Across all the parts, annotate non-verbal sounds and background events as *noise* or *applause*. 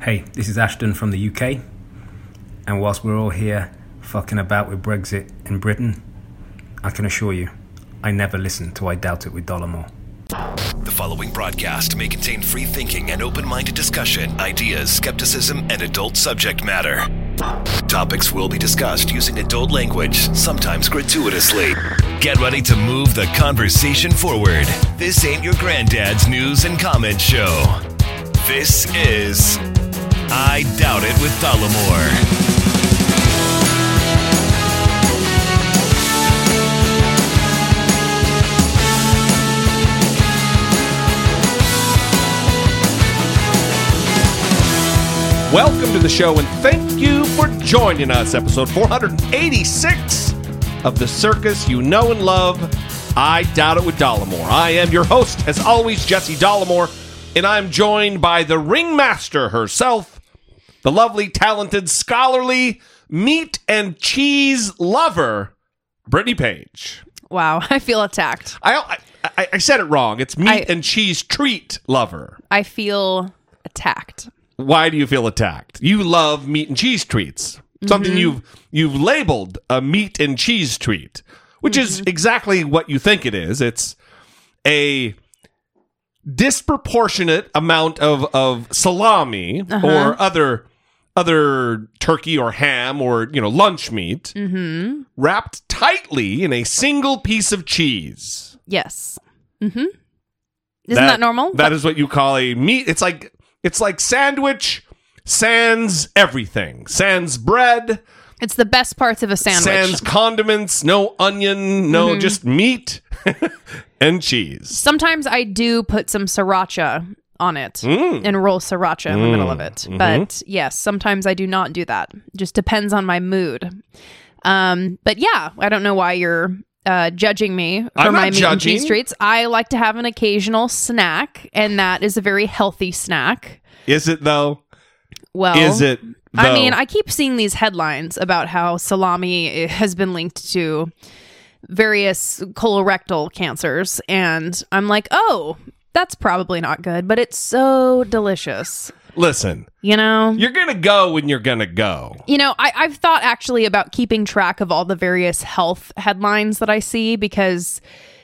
Hey, this is Ashton from the UK, and whilst we're all here fucking about with Brexit in Britain, I can assure you, I never listen to I Doubt It with Dollamore. The following broadcast may contain free thinking and open minded discussion, ideas, skepticism, and adult subject matter. Topics will be discussed using adult language, sometimes gratuitously. Get ready to move the conversation forward. This ain't your granddad's news and comment show. This is I Doubt It with Dollamore. Welcome to the show and thank you for joining us. Episode 486 of the circus you know and love. I doubt it with Dollamore. I am your host, as always, Jesse Dollamore, and I'm joined by the ringmaster herself, the lovely, talented, scholarly, meat and cheese lover, Brittany Page. Wow, *laughs* I feel attacked. I, I, I said it wrong. It's meat I- and cheese treat lover. I feel attacked. why do you feel attacked? You love meat and cheese treats. Something mm-hmm. you've you've labeled a meat and cheese treat, which is mm-hmm. exactly what you think it is. It's a disproportionate amount of of salami uh-huh. or other other turkey or ham or you know lunch meat wrapped tightly in a single piece of cheese. Yes. Mm-hmm. Isn't that, normal? That is what you call a meat. It's like it's like sandwich sans everything. Sans bread, it's the best parts of a sandwich. sans condiments, no onion, no Mm-hmm. just meat *laughs* and cheese. Sometimes I do put some sriracha on it Mm. and roll sriracha in the middle of it. Mm-hmm. But yes, sometimes I do not do that. Just depends on my mood. Um, but yeah, I don't know why you're uh, judging me for I'm my meat and cheese treats. I like to have an occasional snack, and that is a very healthy snack. Is it though? Well, Is it? I mean, I keep seeing these headlines about how salami has been linked to various colorectal cancers, and I'm like, oh, that's probably not good, but it's so delicious. listen. You know, You're gonna go when you're gonna go. you know, I, I've thought actually about keeping track of all the various health headlines that I see because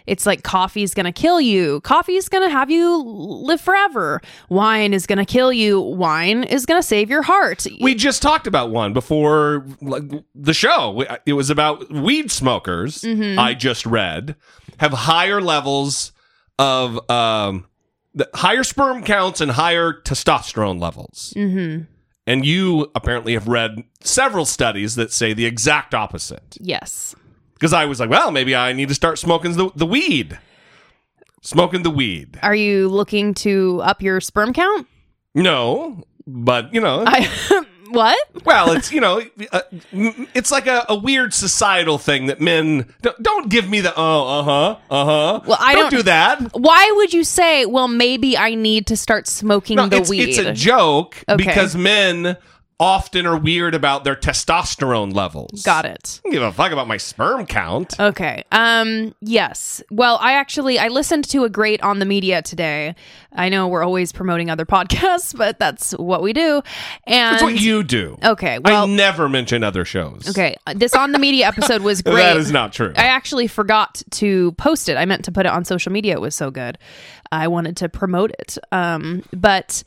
it's like coffee's gonna kill you, coffee's gonna have you live forever, wine is gonna kill you, wine is gonna save your heart. We just talked about one before like, the show. It was about weed smokers. Mm-hmm. I just read have higher levels of um, the higher sperm counts and higher testosterone levels. Mm-hmm. And you apparently have read several studies that say the exact opposite. yes. Because I was like, well, maybe I need to start smoking the, the weed. Smoking the weed. Are you looking to up your sperm count? No, but you know, I *laughs* what? Well, it's you know, uh, it's like a, a weird societal thing that men don't, don't give me the oh uh huh uh huh. Well, I don't- do that. Why would you say, well, maybe I need to start smoking No, the it's, weed? it's a joke Okay. because men often are weird about their testosterone levels. Got it. I don't give a fuck about my sperm count. Okay. Um yes. Well, I actually I listened to a great on the media today. I know we're always promoting other *laughs* podcasts, but that's what we do. And That's what you do. Okay. I Well, never mention other shows. okay. This on the media episode was *laughs* great. That is not true. I actually forgot to post it. I meant to put it on social media. It was so good. I wanted to promote it. Um, but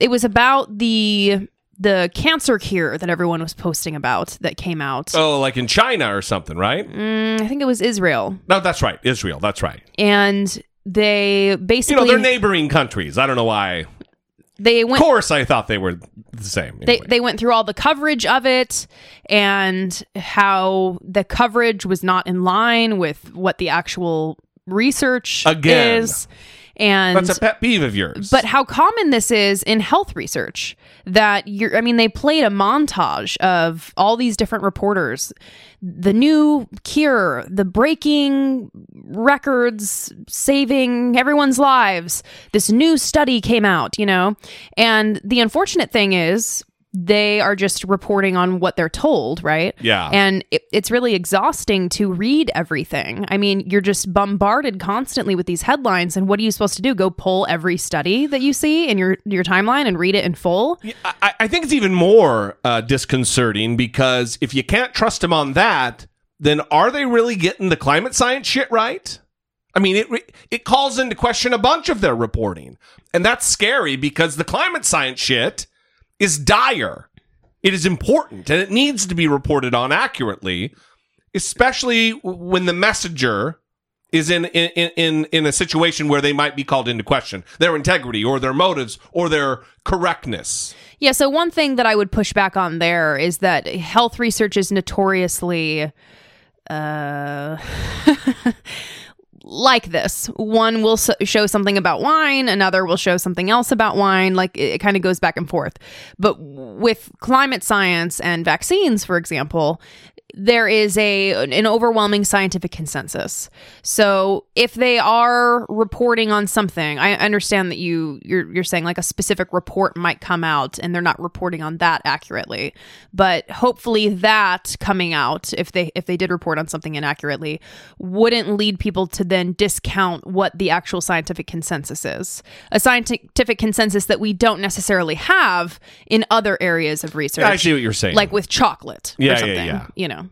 it was about the the cancer cure that everyone was posting about that came out. oh, like in China or something, right? Mm, I think it was Israel, No, that's right. Israel. That's right. and they basically. You know, they're neighboring countries. I don't know why. they Of went course, I thought they were the same. they, Anyway. they went through all the coverage of it and how the coverage was not in line with what the actual research Again. is and That's a pet peeve of yours. but how common this is in health research that you're i mean they played a montage of all these different reporters the new cure the breaking records saving everyone's lives this new study came out you know and the unfortunate thing is they are just reporting on what they're told, right? Yeah. And it, it's really exhausting to read everything. I mean, you're just bombarded constantly with these headlines, and what are you supposed to do? Go pull every study that you see in your your timeline and read it in full? I, I think it's even more uh, disconcerting because if you can't trust them on that, then are they really getting the climate science shit right? I mean, it it calls into question a bunch of their reporting, and that's scary because the climate science shit is dire. It is important, and it needs to be reported on accurately, especially when the messenger is in in in in a situation where they might be called into question their integrity or their motives or their correctness. Yeah, so one thing that I would push back on there is that health research is notoriously uh *laughs* like this. One will s- show something about wine, another will show something else about wine. Like it, it kind of goes back and forth. But with climate science and vaccines, for example, there is a an overwhelming scientific consensus. So if they are reporting on something, I understand that you you're you're saying like a specific report might come out and they're not reporting on that accurately. But hopefully that coming out if they if they did report on something inaccurately wouldn't lead people to then discount what the actual scientific consensus is. A scientific consensus that we don't necessarily have in other areas of research. I see what you're saying. Like with chocolate Yeah, or yeah, something. yeah. You know.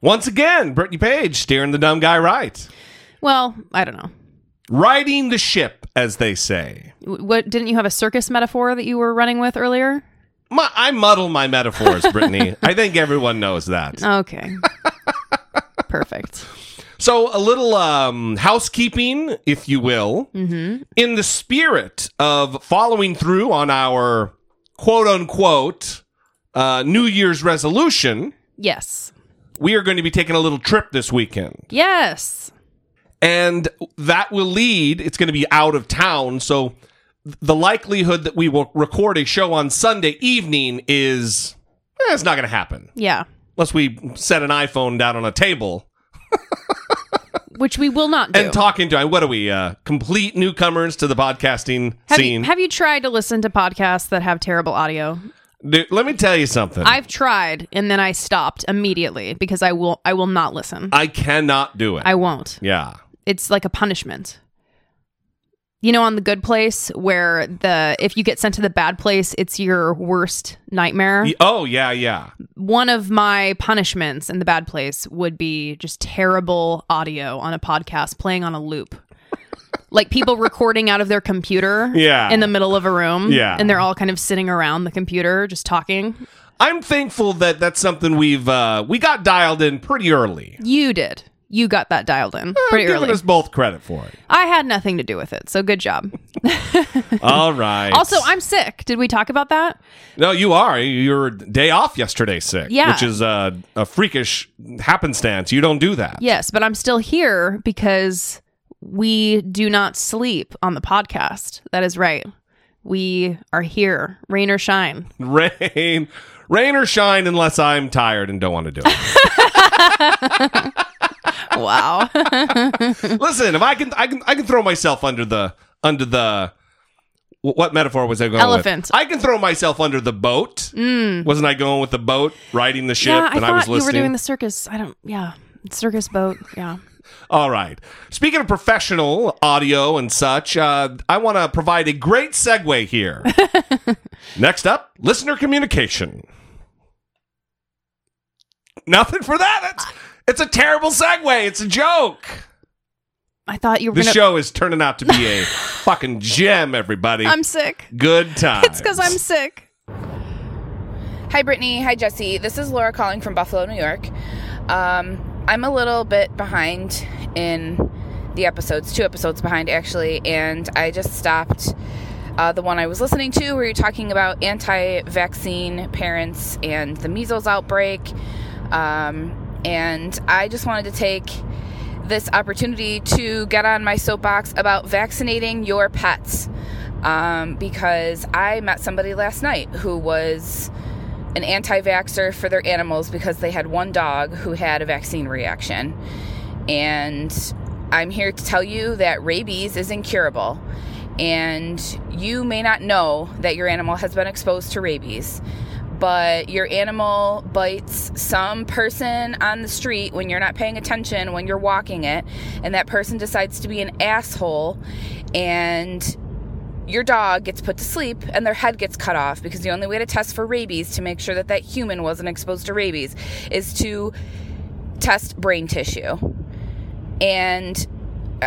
Once again, Brittany Page steering the dumb guy right. Well, I don't know. Riding the ship, as they say. What didn't you have a circus metaphor that you were running with earlier? My, I muddle my metaphors, Brittany. *laughs* I think everyone knows that. Okay. *laughs* Perfect. So, a little um, housekeeping, if you will, in the spirit of following through on our quote unquote uh, New Year's resolution, Yes. We are going to be taking a little trip this weekend. Yes. and that will lead it's going to be out of town so the likelihood that we will record a show on sunday evening is eh, it's not going to happen Yeah. unless we set an iphone down on a table *laughs* Which we will not do. and talk into what are we uh, complete newcomers to the podcasting have, scene you, have you tried to listen to podcasts that have terrible audio? Dude, let me tell you something I've tried and then I stopped immediately because I will I will not listen. I cannot do it I won't. yeah It's like a punishment. You know on the good place where the if you get sent to the bad place, it's your worst nightmare. Y- oh yeah yeah one of my punishments in the bad place would be just terrible audio on a podcast playing on a loop. Like people *laughs* recording out of their computer Yeah. in the middle of a room. Yeah. And they're all kind of sitting around the computer just talking. i'm thankful that that's something we've uh, we got dialed in pretty early You did. You got that dialed in pretty giving early. us both credit for it I had nothing to do with it. So good job. *laughs* all right Also, I'm sick. Did we talk about that? No, you are. Your day off yesterday, sick. Yeah. Which is uh, a freakish happenstance. You don't do that. Yes, but I'm still here because we do not sleep on the podcast. That is right. We are here, rain or shine. *laughs* Rain, rain or shine, unless I'm tired and don't want to do it. *laughs* Wow. *laughs* Listen, if I can, I can, I can throw myself under the under the. What metaphor was I going with? Elephant. with? I can throw myself under the boat. Mm. Wasn't I going with the boat, riding the ship, yeah, I and thought I was you were doing the circus. I don't. Yeah, circus boat. Yeah. All right. Speaking of professional audio and such, uh, I want to provide a great segue here. *laughs* Next up, listener communication. Nothing for that. It's, it's a terrible segue. It's a joke. I thought you were This gonna. show is turning out to be a *laughs* fucking gem, everybody. I'm sick. Good time. *laughs* It's because I'm sick. Hi, Brittany. Hi, Jesse. This is Laura calling from Buffalo, New York. Um, I'm a little bit behind in the episodes, two episodes behind actually, and I just stopped uh, the one I was listening to where you're talking about anti vaccine parents and the measles outbreak. Um, and I just wanted to take this opportunity to get on my soapbox about vaccinating your pets um, because I met somebody last night who was an anti vaxxer for their animals because they had one dog who had a vaccine reaction. And I'm here to tell you that rabies is incurable. And you may not know that your animal has been exposed to rabies, but your animal bites some person on the street when you're not paying attention when you're walking it, and that person decides to be an asshole, and your dog gets put to sleep and their head gets cut off because the only way to test for rabies to make sure that that human wasn't exposed to rabies is to test brain tissue. And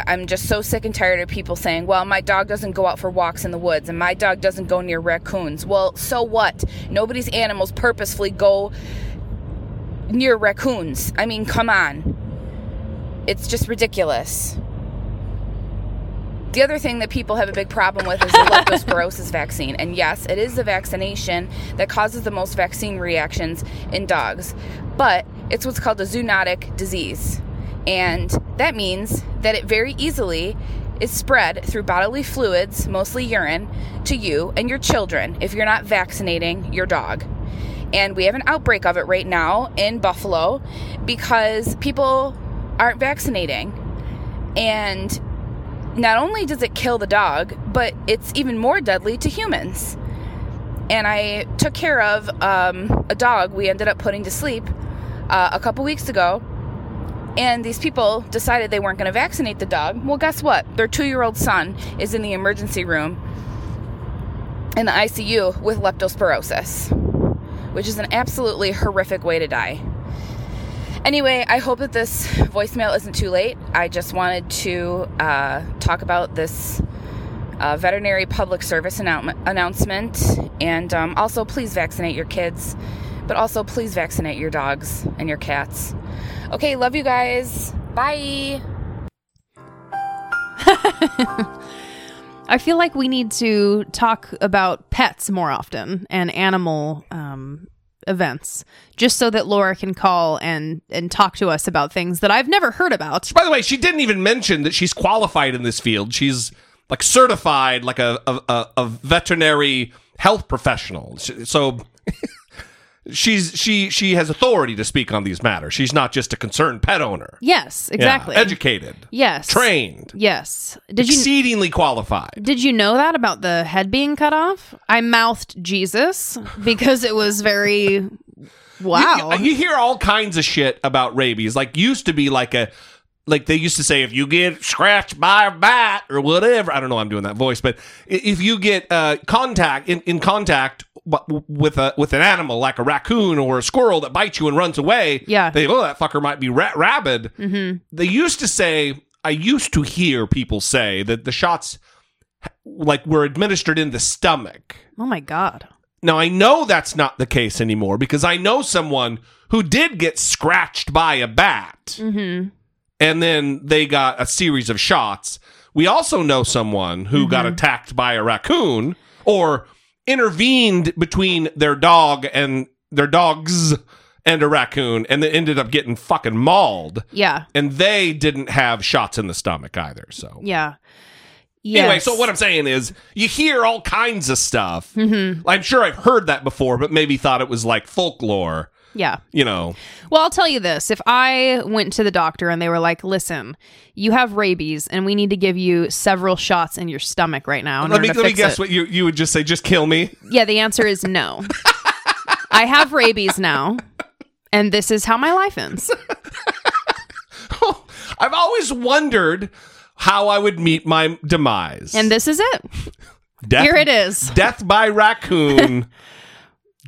I'm just so sick and tired of people saying, well, my dog doesn't go out for walks in the woods and my dog doesn't go near raccoons. Well, so what? Nobody's animals purposefully go near raccoons. I mean, come on. It's just ridiculous. The other thing that people have a big problem with is the leptospirosis *laughs* vaccine. And yes, it is the vaccination that causes the most vaccine reactions in dogs. But it's what's called a zoonotic disease. And that means that it very easily is spread through bodily fluids, mostly urine, to you and your children if you're not vaccinating your dog. And we have an outbreak of it right now in Buffalo because people aren't vaccinating. And not only does it kill the dog, but it's even more deadly to humans. And I took care of um, a dog we ended up putting to sleep uh, a couple weeks ago. And these people decided they weren't going to vaccinate the dog. Well, guess what? Their two year old son is in the emergency room in the ICU with leptospirosis, which is an absolutely horrific way to die. Anyway, I hope that this voicemail isn't too late. I just wanted to uh, talk about this uh, veterinary public service annou- announcement. And um, also, please vaccinate your kids, but also, please vaccinate your dogs and your cats. Okay, love you guys. Bye. *laughs* I feel like we need to talk about pets more often and animal um, events, just so that Laura can call and and talk to us about things that I've never heard about. By the way, she didn't even mention that she's qualified in this field. She's like certified, like a a, a, veterinary health professional. So she's she she has authority to speak on these matters. She's not just a concerned pet owner. Yes, Yeah, exactly. educated, yes, trained, Yes. Did you exceedingly qualified. Did you know that about the head being cut off? I mouthed Jesus because it was very *laughs* wow. You, you hear all kinds of shit about rabies. Like used to be like a like they used to say if you get scratched by a bat or whatever. I don't know. I'm doing that voice, but if you get uh, contact in, in contact w- with a with an animal like a raccoon or a squirrel that bites you and runs away, Yeah. they oh that fucker might be ra- rabid. Mm-hmm. They used to say. I used to hear people say that the shots like were administered in the stomach. oh my god. Now I know that's not the case anymore because I know someone who did get scratched by a bat, and then they got a series of shots. We also know someone who got attacked by a raccoon or intervened between their dog and their dogs and a raccoon, and they ended up getting fucking mauled. Yeah. And they didn't have shots in the stomach either. So Yeah. Anyway, so what I'm saying is, you hear all kinds of stuff. Mm-hmm. I'm sure I've heard that before, but maybe thought it was like folklore. Yeah. You know, Well, I'll tell you this. If I went to the doctor and they were like, listen, you have rabies and we need to give you several shots in your stomach right now. let me let me guess it." what you you would just say. Just kill me. Yeah, the answer is no. I have rabies now, and this is how my life ends. *laughs* I've always wondered how I would meet my demise. And this is it. death, Here it is. Death by raccoon. *laughs*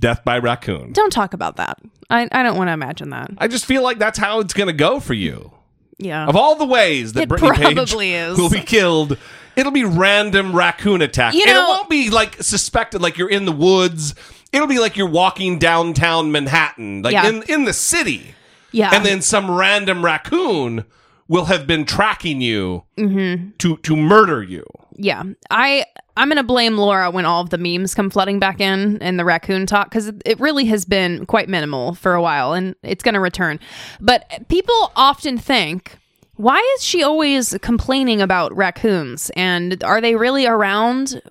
death by raccoon. Don't talk about that. I, I don't want to imagine that. I just feel like that's how it's going to go for you. Yeah. Of all the ways that It Brittany Page is. will be killed, it'll be random raccoon attack. You and it won't be like suspected like you're in the woods. It'll be like you're walking downtown Manhattan, like Yeah. in, in the city. yeah. And then some random raccoon will have been tracking you Mm-hmm. to to murder you. yeah. I I'm gonna blame Laura when all of the memes come flooding back in and the raccoon talk because it, it really has been quite minimal for a while and it's gonna return. But people often think. Why is she always complaining about raccoons? And are they really around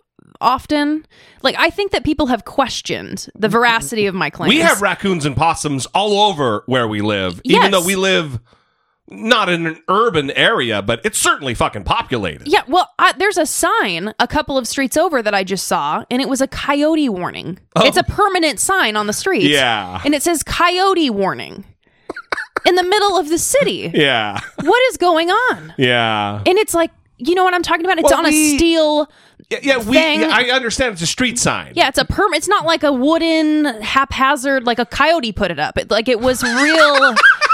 often? Like, I think that people have questioned the veracity of my claims. We have raccoons and possums all over where we live, Yes. even though we live not in an urban area, but it's certainly fucking populated. Yeah, well, I, there's a sign a couple of streets over that I just saw, and it was a coyote warning. Oh. It's a permanent sign on the street. Oh. Yeah. And it says coyote warning *laughs* in the middle of the city. Yeah. What is going on? Yeah. And it's like, you know what I'm talking about? It's Well, on we- a steel. Yeah, yeah, we yeah, I understand it's a street sign. Yeah, it's a perm. It's not like a wooden haphazard, like a coyote put it up. It, like it was real. *laughs*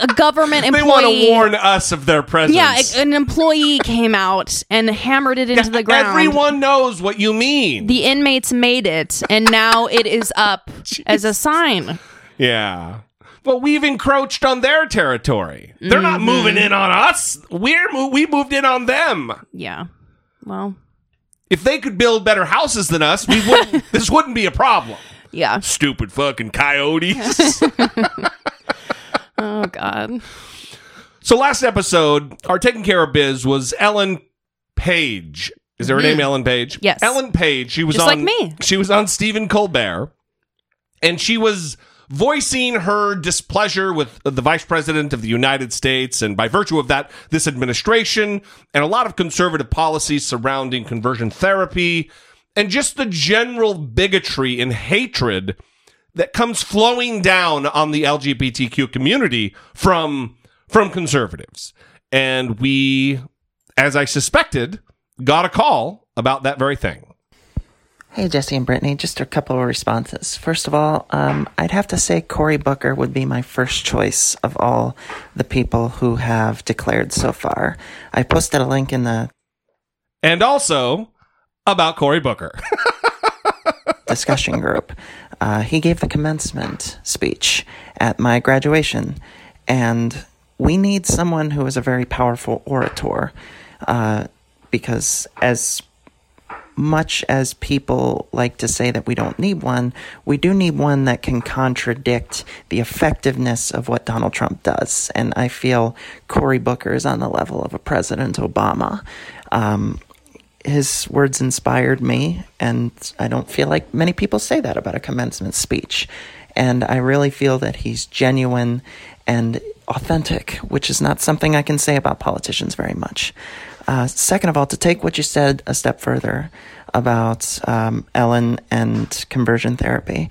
a government employee. They want to warn us of their presence. Yeah, an employee came out and hammered it into the ground. Everyone knows what you mean. the inmates made it, and now it is up *laughs* as a sign. yeah. Well, we've encroached on their territory. They're not mm-hmm. moving in on us. We're mo- we moved in on them. Yeah. Well, If they could build better houses than us, we wouldn't. *laughs* this wouldn't be a problem. yeah. Stupid fucking coyotes. *laughs* Oh God. so last episode, our taking care of biz was Ellen Page. Is there a name mm-hmm. Ellen Page? Yes. Ellen Page. She was Just on like me. She was on Stephen Colbert, and she was voicing her displeasure with the vice president of the United States, and by virtue of that, this administration, and a lot of conservative policies surrounding conversion therapy, and just the general bigotry and hatred that comes flowing down on the LGBTQ community from from conservatives. And we, as I suspected, got a call about that very thing. Hey, Jesse and Brittany, just a couple of responses. First of all, um, I'd have to say Cory Booker would be my first choice of all the people who have declared so far. I posted a link in the And also about Cory Booker. *laughs* discussion group. Uh, he gave the commencement speech at my graduation, and we need someone who is a very powerful orator, uh, because as much as people like to say that we don't need one, we do need one that can contradict the effectiveness of what Donald Trump does. And I feel Cory Booker is on the level of a President Obama. Um, his words inspired me, and I don't feel like many people say that about a commencement speech. And I really feel that he's genuine and authentic, which is not something I can say about politicians very much. Uh, second of all, to take what you said a step further about um, Ellen and conversion therapy,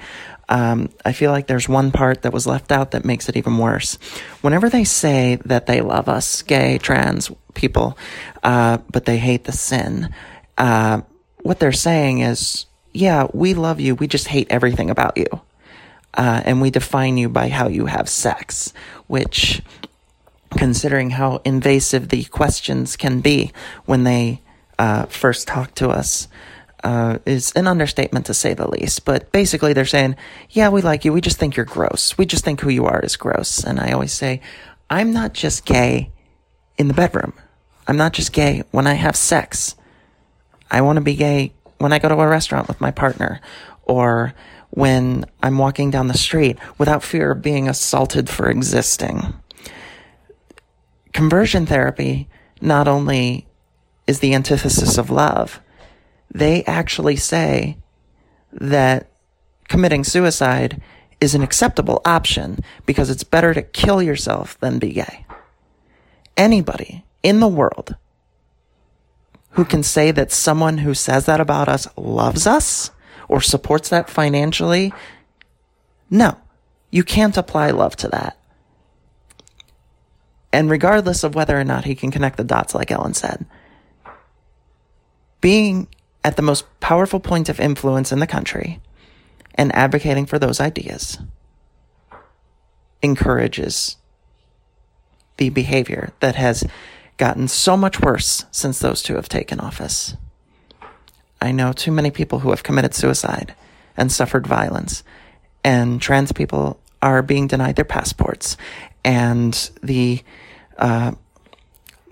um, I feel like there's one part that was left out that makes it even worse. Whenever they say that they love us, gay, trans people, uh, but they hate the sin, uh, what they're saying is, yeah, we love you, we just hate everything about you. Uh, and we define you by how you have sex, which considering how invasive the questions can be when they uh, first talk to us, uh, is an understatement to say the least. But basically, they're saying, Yeah, we like you. We just think you're gross. We just think who you are is gross. And I always say, I'm not just gay in the bedroom. I'm not just gay when I have sex. I want to be gay when I go to a restaurant with my partner or when I'm walking down the street without fear of being assaulted for existing conversion therapy not only is the antithesis of love, they actually say that committing suicide is an acceptable option because it's better to kill yourself than be gay. Anybody in the world who can say that someone who says that about us loves us or supports that financially, no, you can't apply love to that. And regardless of whether or not he can connect the dots, like Ellen said, being at the most powerful point of influence in the country and advocating for those ideas encourages the behavior that has gotten so much worse since those two have taken office. I know too many people who have committed suicide and suffered violence, and trans people are being denied their passports. And the uh,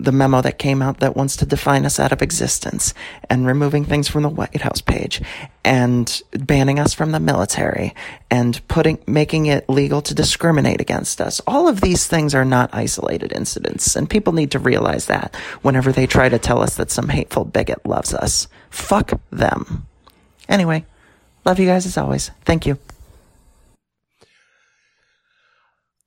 the memo that came out that wants to define us out of existence and removing things from the White House page and banning us from the military and putting making it legal to discriminate against us. All of these things are not isolated incidents and people need to realize that whenever they try to tell us that some hateful bigot loves us. Fuck them. Anyway, love you guys as always. Thank you.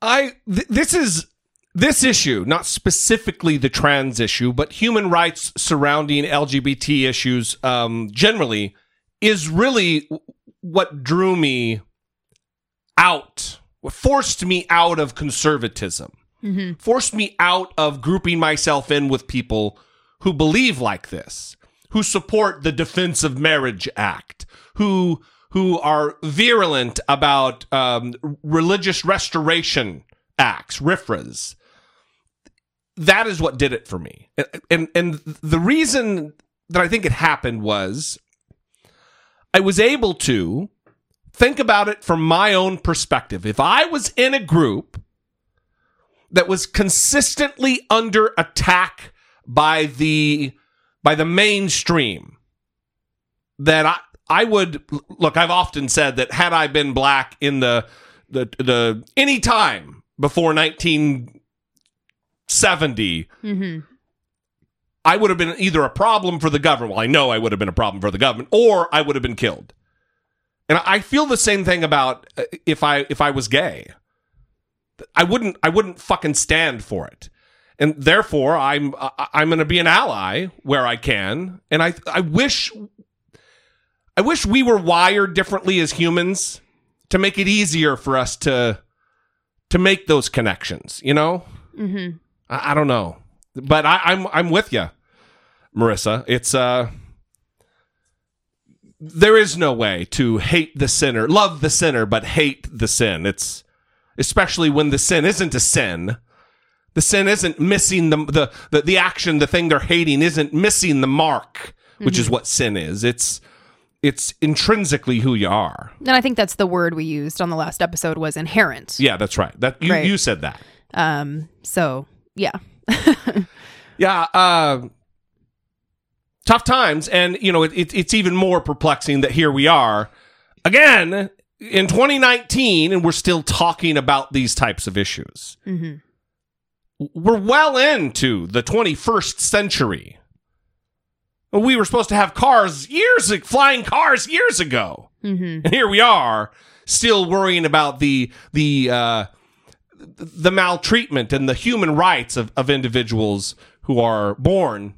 I th- this is this issue, not specifically the trans issue, but human rights surrounding LGBT issues um, generally, is really what drew me out, what forced me out of conservatism, forced me out of grouping myself in with people who believe like this, who support the Defense of Marriage Act, who who are virulent about um, religious restoration acts, RIFRAs. That is what did it for me, and, and and the reason that I think it happened was I was able to think about it from my own perspective. If I was in a group that was consistently under attack by the by the mainstream, that I I would look. I've often said that had I been black in the the the any time before 1970, I would have been either a problem for the government. Well, I know I would have been a problem for the government, or I would have been killed. And I feel the same thing about uh, if I if I was gay. I wouldn't I wouldn't fucking stand for it. And therefore I'm I'm going to be an ally where I can. And I I wish I wish we were wired differently as humans to make it easier for us to to make those connections, you know? Mm-hmm. I, I don't know. But I, I'm I'm with you, Marissa. It's uh there is no way to hate the sinner, love the sinner, but hate the sin. It's especially when the sin isn't a sin. The sin isn't missing the the the, the action, the thing they're hating isn't missing the mark, which is what sin is. It's it's intrinsically who you are. And I think that's the word we used on the last episode was inherent. Yeah, that's right. That you, Right. you said that. Um. So yeah. Yeah, uh, tough times, and you know it, it, it's even more perplexing that here we are again in 2019, and we're still talking about these types of issues. We're well into the 21st century. We were supposed to have cars years, flying cars years ago, and here we are still worrying about the the uh, the maltreatment and the human rights of, of individuals who are born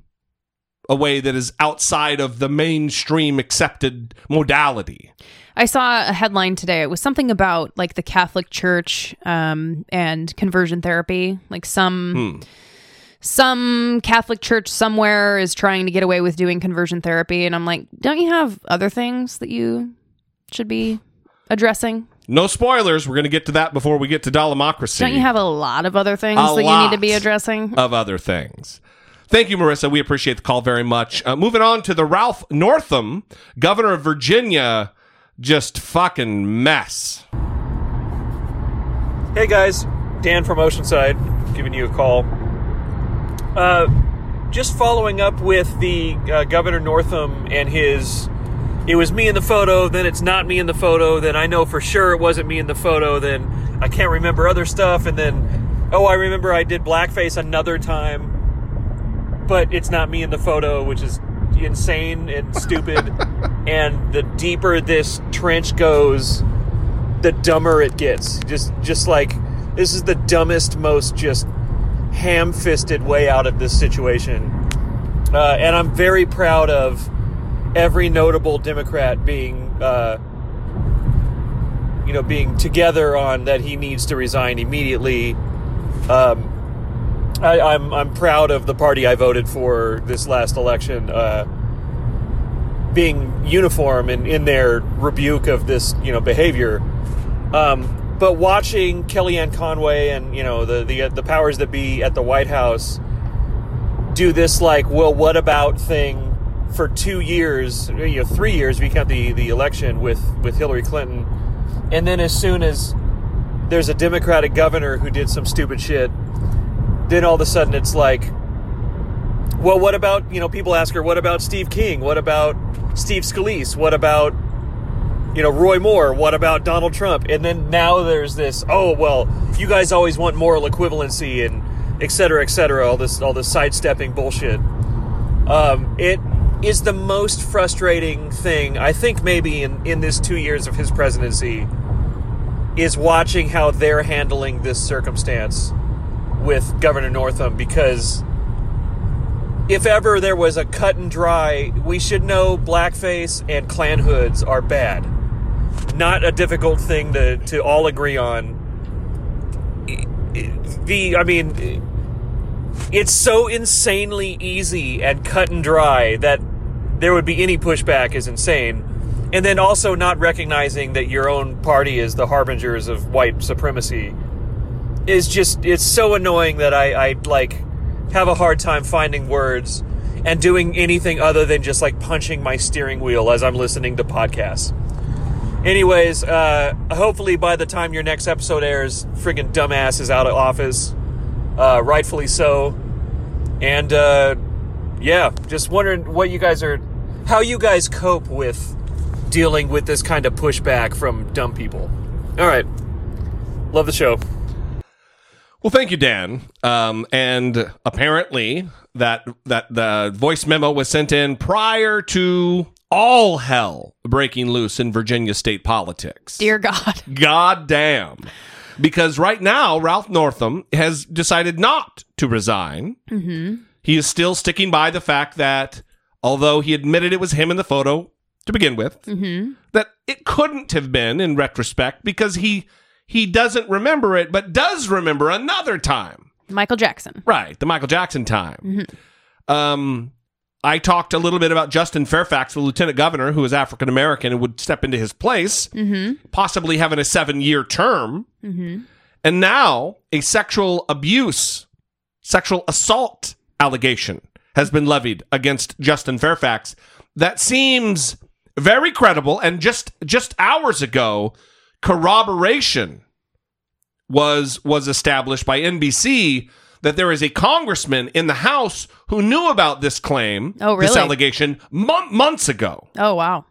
a way that is outside of the mainstream accepted modality. I saw a headline today. It was something about like the Catholic Church um, and conversion therapy. Like some some Catholic church somewhere is trying to get away with doing conversion therapy, and I'm like, don't you have other things that you should be addressing? No spoilers. We're going to get to that before we get to Dollamocracy. Don't you have a lot of other things A that you need to be addressing? of other things. Thank you, Marissa. We appreciate the call very much. Uh, moving on to the Ralph Northam, governor of Virginia, just fucking mess. Hey guys, Dan from Oceanside, giving you a call. Uh, just following up with the uh, Governor Northam and his. It was me in the photo, then it's not me in the photo, then I know for sure it wasn't me in the photo, then I can't remember other stuff, and then, oh, I remember I did blackface another time, but it's not me in the photo, which is insane and *laughs* stupid. and the deeper this trench goes, the dumber it gets. Just just like this is the dumbest, most just ham-fisted way out of this situation. Uh, and I'm very proud of every notable Democrat being, uh, you know, being together on that he needs to resign immediately. Um, I, I'm I'm proud of the party I voted for this last election. Uh, being uniform in, in their rebuke of this, you know, behavior. Um, but watching Kellyanne Conway and you know the the the powers that be at the White House do this like, well, what about thing for two years, you know, three years, you count the the election with with Hillary Clinton, and then as soon as there's a Democratic governor who did some stupid shit, then all of a sudden it's like, well, what about you know? People ask her, what about Steve King? What about Steve Scalise? What about you know Roy Moore? What about Donald Trump? And then now there's this. Oh well, you guys always want moral equivalency and et cetera, et cetera. All this, all this sidestepping bullshit. Um, it is the most frustrating thing I think maybe in in this two years of his presidency is watching how they're handling this circumstance with Governor Northam because if ever there was a cut and dry, we should know blackface and Klan hoods are bad. Not a difficult thing to, to all agree on. The, I mean, it's so insanely easy and cut and dry that there would be any pushback is insane. And then also not recognizing that your own party is the harbingers of white supremacy is just, it's so annoying that I, I like have a hard time finding words and doing anything other than just like punching my steering wheel as I'm listening to podcasts. Anyways, uh, hopefully by the time your next episode airs, friggin' dumbass is out of office, uh, rightfully so. And uh, yeah, just wondering what you guys are, how you guys cope with dealing with this kind of pushback from dumb people. All right, love the show. Well, thank you, Dan. Um, and apparently, that that the voice memo was sent in prior to all hell breaking loose in Virginia state politics. Dear God. *laughs* God damn. Because right now, Ralph Northam has decided not to resign. Mm-hmm. He is still sticking by the fact that, although he admitted it was him in the photo to begin with, Mm-hmm. that it couldn't have been in retrospect because he he doesn't remember it, but does remember another time. Michael Jackson. Right, the Michael Jackson time. Um, I talked a little bit about Justin Fairfax, the lieutenant governor, who is African American and would step into his place, possibly having a seven year term. And now a sexual abuse, sexual assault allegation has been levied against Justin Fairfax. That seems very credible. And just just hours ago, corroboration was was established by NBC that there is a congressman in the House who knew about this claim, Oh, this allegation, mon- months ago. Oh, wow.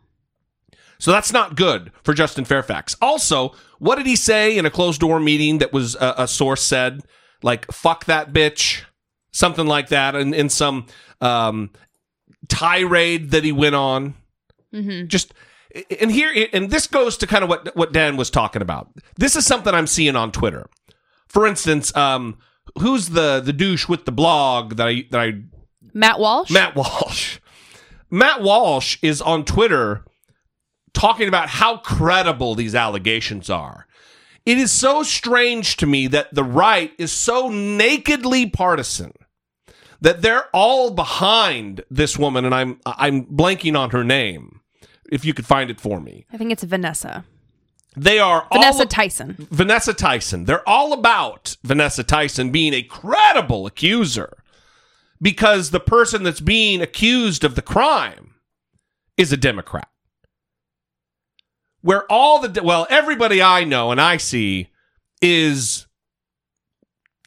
So that's not good for Justin Fairfax. Also, what did he say in a closed door meeting that was uh, a source said, like, fuck that bitch? Something like that, in, in some um, tirade that he went on. Just, and here, and this goes to kind of what, what Dan was talking about. This is something I'm seeing on Twitter. For instance, um, who's the, the douche with the blog that I, that I Matt Walsh? Matt Walsh. Matt Walsh is on Twitter talking about how credible these allegations are. It is so strange to me that the right is so nakedly partisan that they're all behind this woman and I'm I'm blanking on her name. If you could find it for me. I think it's Vanessa. They are Vanessa all Tyson. Vanessa Tyson. They're all about Vanessa Tyson being a credible accuser because the person that's being accused of the crime is a Democrat. Where all the, well, everybody I know and I see is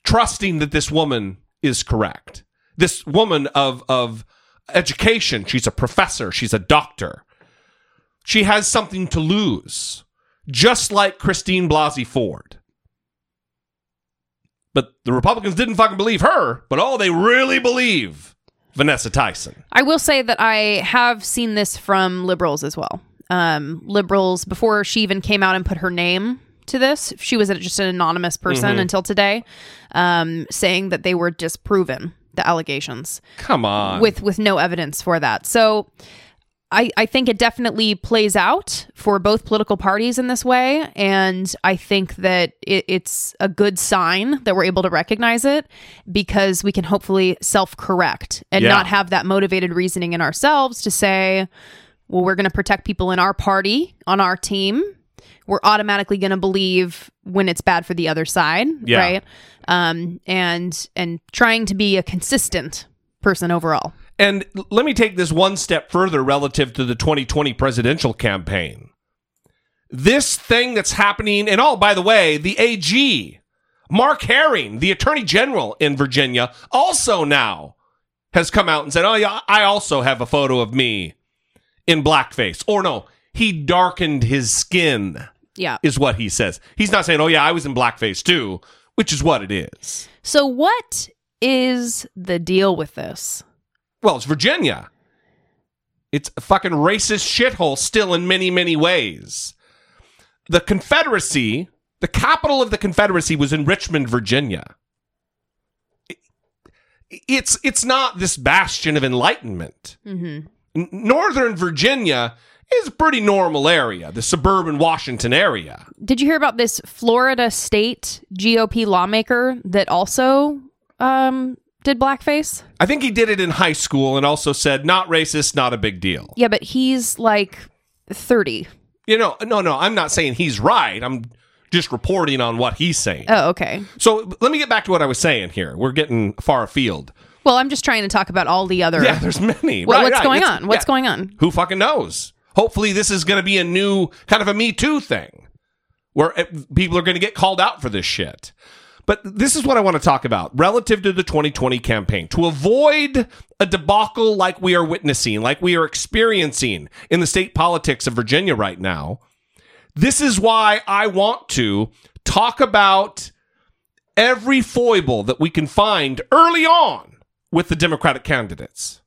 trusting that this woman is correct. This woman of, of education, she's a professor, she's a doctor. She has something to lose just like Christine Blasey Ford. But the Republicans didn't fucking believe her, but oh, they really believe Vanessa Tyson. I will say that I have seen this from liberals as well. Um, liberals, before she even came out and put her name to this, she was just an anonymous person until today, um, saying that they were disproven the allegations Come on. with with no evidence for that. So I, I think it definitely plays out for both political parties in this way. And I think that it, it's a good sign that we're able to recognize it because we can hopefully self correct and Yeah. not have that motivated reasoning in ourselves to say, well, we're going to protect people in our party, on our team. We're automatically going to believe when it's bad for the other side, Yeah. right? Um, and and trying to be a consistent person overall. And let me take this one step further relative to the 2020 presidential campaign. This thing that's happening, and oh, by the way, the AG, Mark Herring, the Attorney General in Virginia, also now has come out and said, Oh, yeah, I also have a photo of me in blackface. Or no, he darkened his skin, Yeah. is what he says. He's not saying, Oh, yeah, I was in blackface too, which is what it is. So, what is the deal with this? Well, it's Virginia. It's a fucking racist shithole still in many, many ways. The Confederacy, the capital of the Confederacy was in Richmond, Virginia. it's it's not this bastion of enlightenment. Mm-hmm. N- Northern Virginia is a pretty normal area, the suburban Washington area. Did you hear about this Florida state GOP lawmaker that also um, did blackface? I think he did it in high school and also said not racist, not a big deal. Yeah, but he's like 30. You know, no, no, I'm not saying he's right. I'm just reporting on what he's saying. Oh, okay. So let me get back to what I was saying here. We're getting far afield. Well, I'm just trying to talk about all the other. Yeah, there's many. What- Right, what's right. going It's- on? What's yeah. going on? Who fucking knows? Hopefully, this is going to be a new kind of a Me Too thing where uh, people are going to get called out for this shit. But this is what I want to talk about relative to the 2020 campaign. To avoid a debacle like we are witnessing, like we are experiencing in the state politics of Virginia right now, this is why I want to talk about every foible that we can find early on with the Democratic candidates.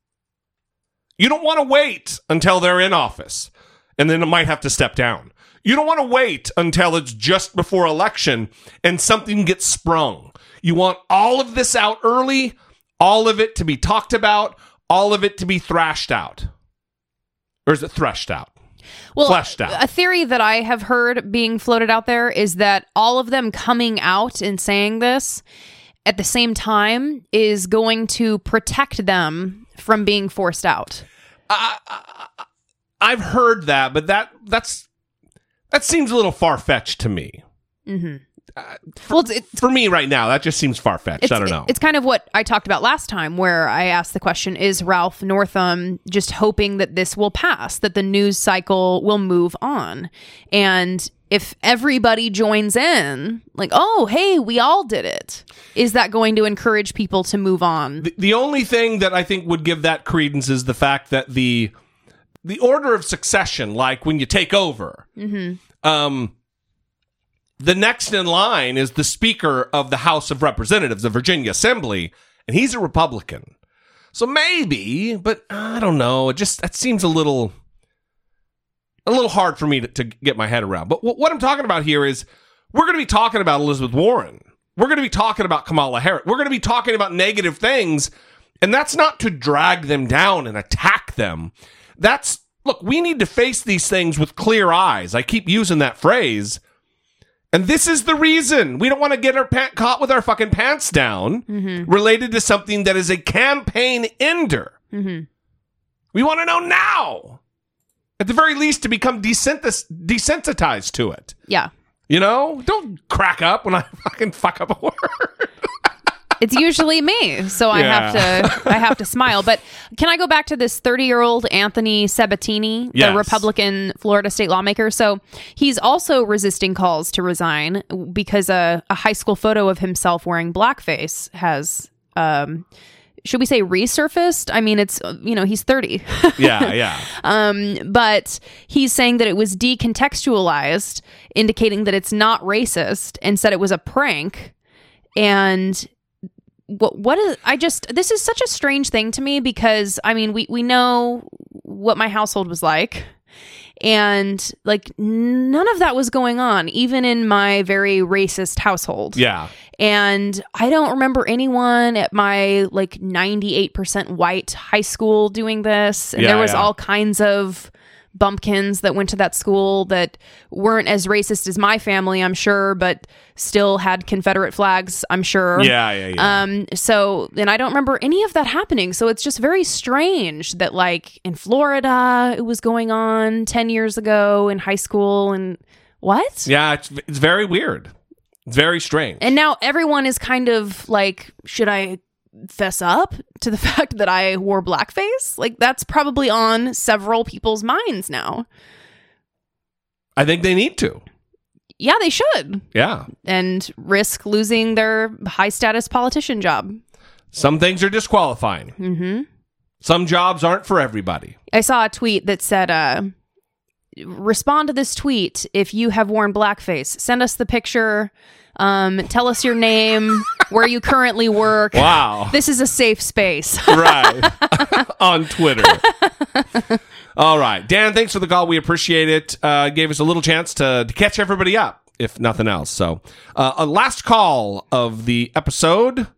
You don't want to wait until they're in office and then it might have to step down. You don't want to wait until it's just before election and something gets sprung. You want all of this out early, all of it to be talked about, all of it to be thrashed out. Or is it threshed out? well, fleshed out. A theory that I have heard being floated out there is that all of them coming out and saying this at the same time is going to protect them from being forced out. I've heard that, but that that's that seems a little far fetched to me. Mm-hmm. Uh, well, it's, it's For me right now, that just seems far fetched. I don't know. It's kind of what I talked about last time, where I asked the question Is Ralph Northam just hoping that this will pass, that the news cycle will move on? And if everybody joins in, like, oh, hey, we all did it, is that going to encourage people to move on? the, the only thing that I think would give that credence is the fact that the the order of succession, like when you take over, um, the next in line is the Speaker of the House of Representatives, the Virginia Assembly, and he's a Republican. So maybe, but I don't know. It just that seems a little a little hard for me to, to get my head around. But what, what I'm talking about here is we're going to be talking about Elizabeth Warren. We're going to be talking about Kamala Harris. We're going to be talking about negative things. And that's not to drag them down and attack them. That's, look, we need to face these things with clear eyes. I keep using that phrase. And this is the reason we don't want to get our pant caught with our fucking pants down mm-hmm. related to something that is a campaign ender. Mm-hmm. We want to know now, at the very least, to become desensitized, desensitized to it. Yeah. You know, don't crack up when I *laughs* fucking fuck up a word. It's usually me, so I have to I have to smile. But can I go back to this 30-year-old Anthony Sabatini, Yes. the Republican Florida state lawmaker? So he's also resisting calls to resign because a, a high school photo of himself wearing blackface has um should we say resurfaced? I mean, it's uh, you know he's 30. *laughs* yeah, yeah. *laughs* Um, but he's saying that it was decontextualized, indicating that it's not racist, and said it was a prank. And what what is I just this is such a strange thing to me because I mean we we know what my household was like. And like none of that was going on, even in my very racist household. Yeah. And I don't remember anyone at my like 98% white high school doing this. And Yeah, there was yeah. all kinds of bumpkins that went to that school that weren't as racist as my family, I'm sure, but still had Confederate flags, I'm sure. Yeah, yeah, yeah. Um, so, and I don't remember any of that happening. So it's just very strange that, like, in Florida, it was going on 10 years ago in high school. And what? yeah, it's, it's very weird. Very strange. And now everyone is kind of like, should I fess up to the *laughs* fact that I wore blackface? Like, that's probably on several people's minds now. I think they need to. Yeah, they should. Yeah. And risk losing their high status politician job. Some things are disqualifying. hmm Some jobs aren't for everybody. I saw a tweet that said, uh, respond to this tweet if you have worn blackface. Send us the picture. Um, tell us your name, where you currently work. Wow. This is a safe space. *laughs* right. *laughs* On Twitter. All right. Dan, thanks for the call. We appreciate it. Uh, gave us a little chance to, to catch everybody up, if nothing else. So, uh, a last call of the episode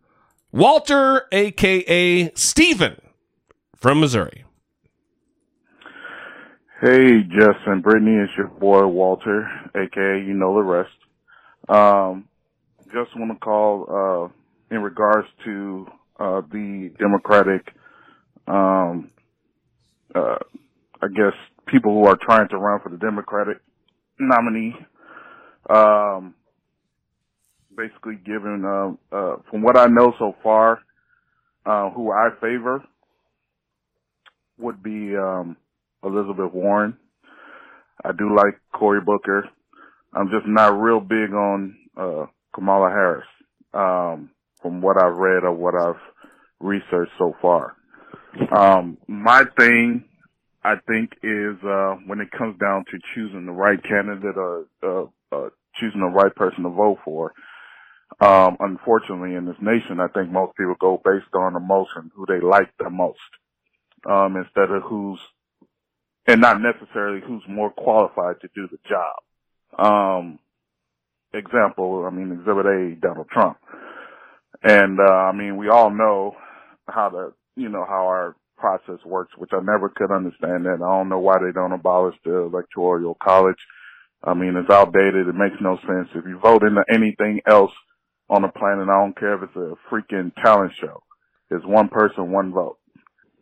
Walter, aka Steven from Missouri. Hey, Justin, Brittany, it's your boy Walter, aka you know the rest. Um, just want to call uh, in regards to uh, the Democratic, um, uh, I guess people who are trying to run for the Democratic nominee. Um, basically, given uh, uh, from what I know so far, uh, who I favor would be. Um, Elizabeth Warren. I do like Cory Booker. I'm just not real big on uh, Kamala Harris um, from what I've read or what I've researched so far. Um, my thing, I think, is uh, when it comes down to choosing the right candidate or uh, uh, choosing the right person to vote for. Um, unfortunately, in this nation, I think most people go based on emotion, who they like the most, um, instead of who's and not necessarily who's more qualified to do the job. Um, example, I mean, Exhibit A, Donald Trump. And, uh, I mean, we all know how the, you know, how our process works, which I never could understand that. I don't know why they don't abolish the electoral college. I mean, it's outdated. It makes no sense. If you vote into anything else on the planet, I don't care if it's a freaking talent show. It's one person, one vote.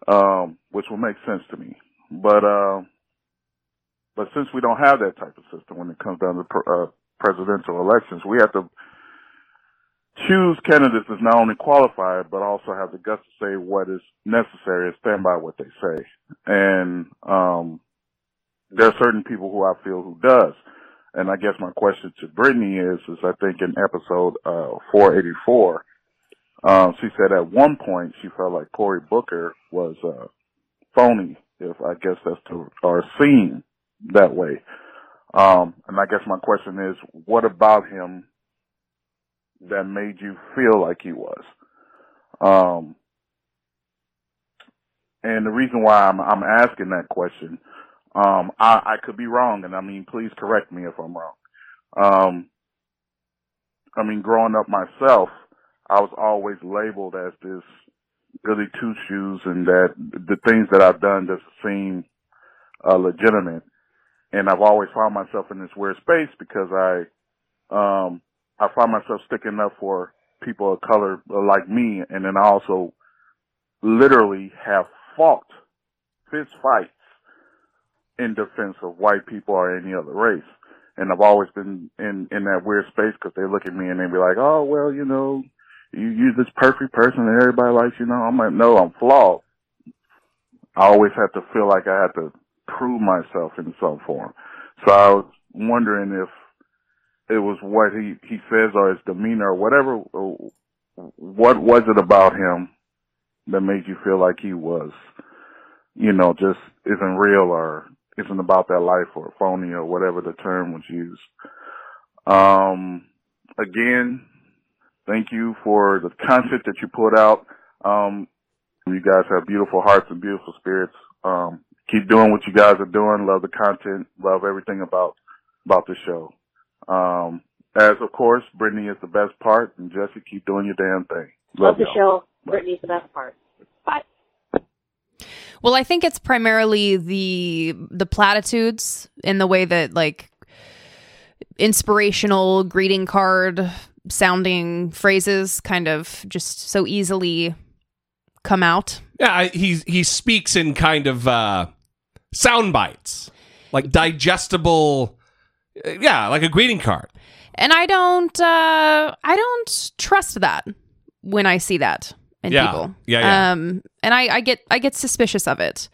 Um, which will make sense to me. But uh, but since we don't have that type of system when it comes down to uh, presidential elections, we have to choose candidates that's not only qualified but also have the guts to say what is necessary and stand by what they say. And um, there are certain people who I feel who does. And I guess my question to Brittany is, is I think in episode uh, 484, um, she said at one point she felt like Cory Booker was uh, phony if I guess that's to, or seen that way. Um, and I guess my question is, what about him that made you feel like he was? Um, and the reason why I'm, I'm asking that question, um, I, I could be wrong, and I mean, please correct me if I'm wrong. Um, I mean, growing up myself, I was always labeled as this goody two shoes and that the things that I've done just seem uh, legitimate. And I've always found myself in this weird space because I, um, I find myself sticking up for people of color like me. And then I also literally have fought fist fights in defense of white people or any other race. And I've always been in, in that weird space because they look at me and they be like, oh, well, you know, you you this perfect person and everybody likes you know I'm like no I'm flawed. I always have to feel like I have to prove myself in some form. So I was wondering if it was what he he says or his demeanor or whatever. What was it about him that made you feel like he was, you know, just isn't real or isn't about that life or phony or whatever the term was used. Um, again, Thank you for the content that you put out. Um, you guys have beautiful hearts and beautiful spirits. Um, keep doing what you guys are doing. Love the content. Love everything about about the show. Um, as of course, Brittany is the best part, and Jesse, keep doing your damn thing. Love, Love the show. Bye. Brittany's the best part. Bye. Well, I think it's primarily the the platitudes in the way that like inspirational greeting card sounding phrases kind of just so easily come out. Yeah, he he speaks in kind of uh, sound bites, like digestible. Uh, yeah, like a greeting card. And I don't, uh, I don't trust that when I see that in yeah. people. Yeah, yeah. Um, and I, I get, I get suspicious of it.